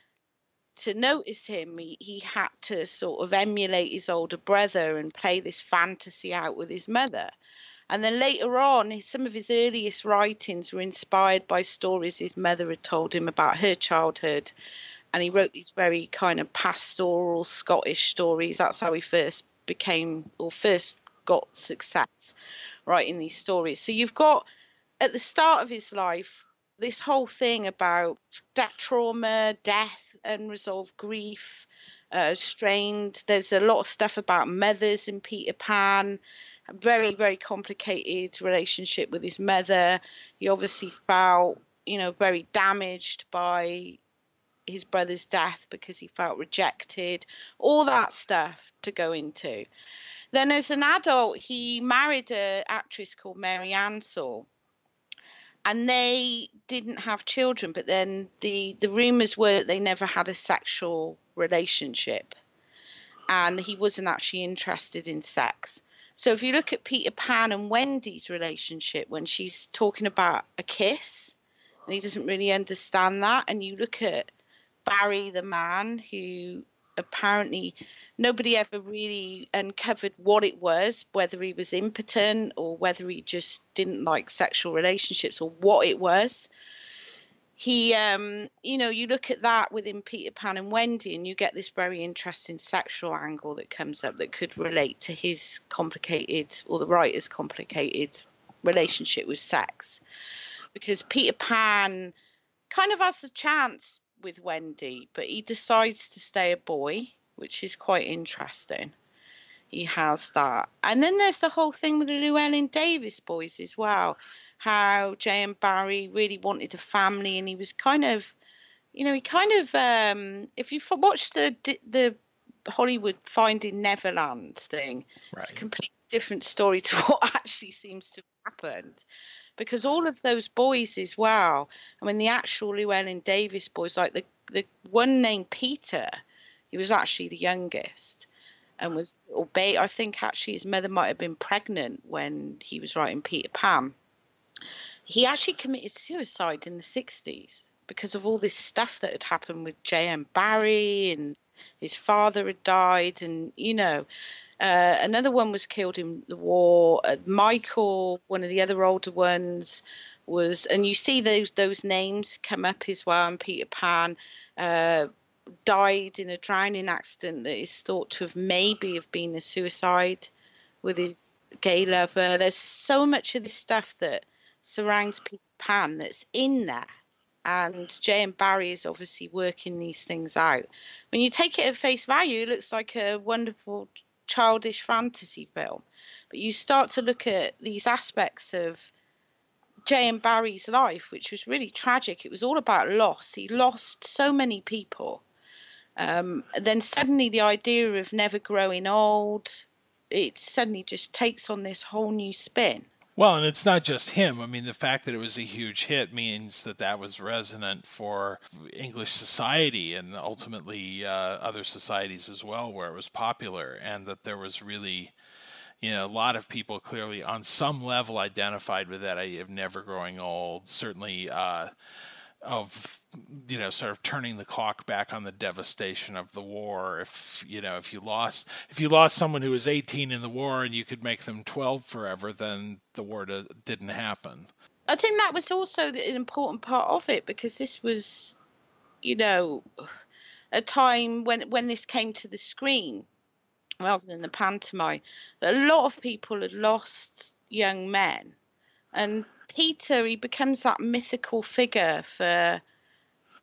to notice him, he, he had to sort of emulate his older brother and play this fantasy out with his mother. And then later on, some of his earliest writings were inspired by stories his mother had told him about her childhood. And he wrote these very kind of pastoral Scottish stories. That's how he first became or first got success writing these stories. So you've got at the start of his life this whole thing about that trauma, death, unresolved grief, uh, strained. There's a lot of stuff about mothers in Peter Pan. A very, very complicated relationship with his mother. He obviously felt, you know, very damaged by his brother's death because he felt rejected. All that stuff to go into. Then, as an adult, he married an actress called Mary Ansell and they didn't have children but then the the rumors were that they never had a sexual relationship. And he wasn't actually interested in sex. So if you look at Peter Pan and Wendy's relationship when she's talking about a kiss, and he doesn't really understand that, and you look at Barrie the man who apparently nobody ever really uncovered what it was, whether he was impotent or whether he just didn't like sexual relationships or what it was. He, um, you know, you look at that within Peter Pan and Wendy, and you get this very interesting sexual angle that comes up that could relate to his complicated or the writer's complicated relationship with sex. Because Peter Pan kind of has a chance with Wendy, but he decides to stay a boy which is quite interesting. He has that. And then there's the whole thing with the Llewelyn Davies boys as well. How J.M. Barrie really wanted a family, and he was kind of, you know, he kind of, um, if you watch the the Hollywood Finding Neverland thing, right. it's a completely different story to what actually seems to have happened. Because all of those boys as well, I mean, the actual Llewelyn Davies boys, like the the one named Peter, he was actually the youngest and was obey. I think actually his mother might have been pregnant when he was writing Peter Pan. He actually committed suicide in the 60s because of all this stuff that had happened with J.M. Barrie and his father had died, and you know. Uh, another one was killed in the war. Uh, Michael, one of the other older ones, was, and you see those those names come up as well And Peter Pan. Uh, died in a drowning accident that is thought to have maybe have been a suicide with his gay lover. There's so much of this stuff that surrounds Peter Pan that's in there. And J.M. Barrie is obviously working these things out. When you take it at face value, it looks like a wonderful childish fantasy film. But you start to look at these aspects of J.M. Barrie's life, which was really tragic. It was all about loss. He lost so many people um, then suddenly the idea of never growing old, it suddenly just takes on this whole new spin.
Well, and it's not just him. I mean, the fact that it was a huge hit means that that was resonant for English society and ultimately uh, other societies as well, where it was popular, and that there was really, you know, a lot of people clearly on some level identified with that idea of never growing old. Certainly, uh, of you know sort of turning the clock back on the devastation of the war. If you know if you lost if you lost someone who was 18 in the war and you could make them 12 forever then the war didn't happen.
I think that was also an important part of it because this was you know a time when when this came to the screen rather than the pantomime that a lot of people had lost young men and Peter, he becomes that mythical figure for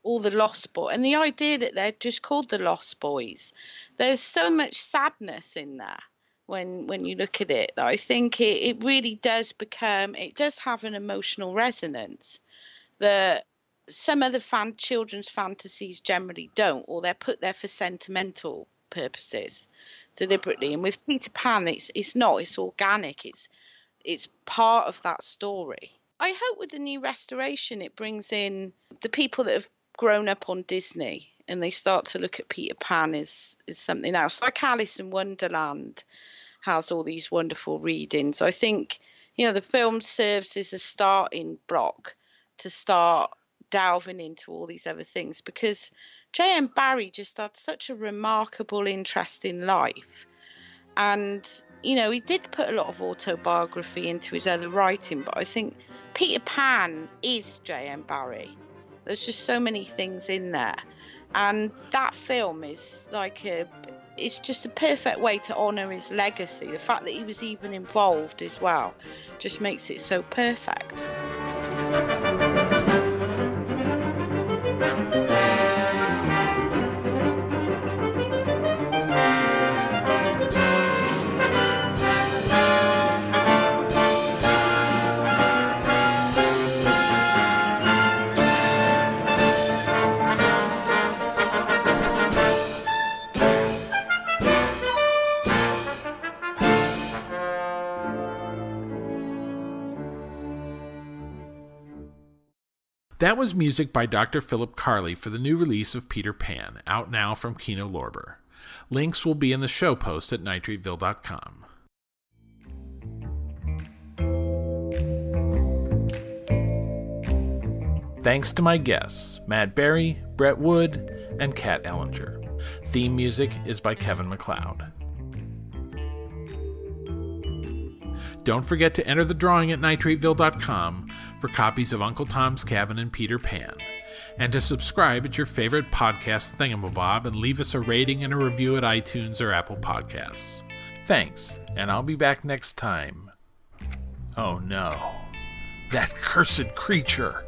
all the Lost Boys. And the idea that they're just called the Lost Boys, there's so much sadness in there when when you look at it I think it, it really does become it does have an emotional resonance that some other fan children's fantasies generally don't, or they're put there for sentimental purposes deliberately. And with Peter Pan, it's it's not. It's organic. It's it's part of that story. I hope with the new restoration it brings in the people that have grown up on Disney and they start to look at Peter Pan as, as something else. Like Alice in Wonderland has all these wonderful readings. I think, you know, the film serves as a starting block to start delving into all these other things because J.M. Barrie just had such a remarkable, interesting life. And you know, he did put a lot of autobiography into his other writing, but I think Peter Pan is J.M. Barrie. There's just so many things in there. And that film is like a it's just a perfect way to honor his legacy. The fact that he was even involved as well just makes it so perfect.
That was music by Dr. Philip Carli for the new release of Peter Pan, out now from Kino Lorber. Links will be in the show post at nitrateville.com. Thanks to my guests, Matt Berry, Bret Wood, and Kat Ellinger. Theme music is by Kevin MacLeod. Don't forget to enter the drawing at nitrateville.com for copies of Uncle Tom's Cabin and Peter Pan, and to subscribe at your favorite podcast thingamabob and leave us a rating and a review at iTunes or Apple Podcasts. Thanks, and I'll be back next time. Oh no, that cursed creature!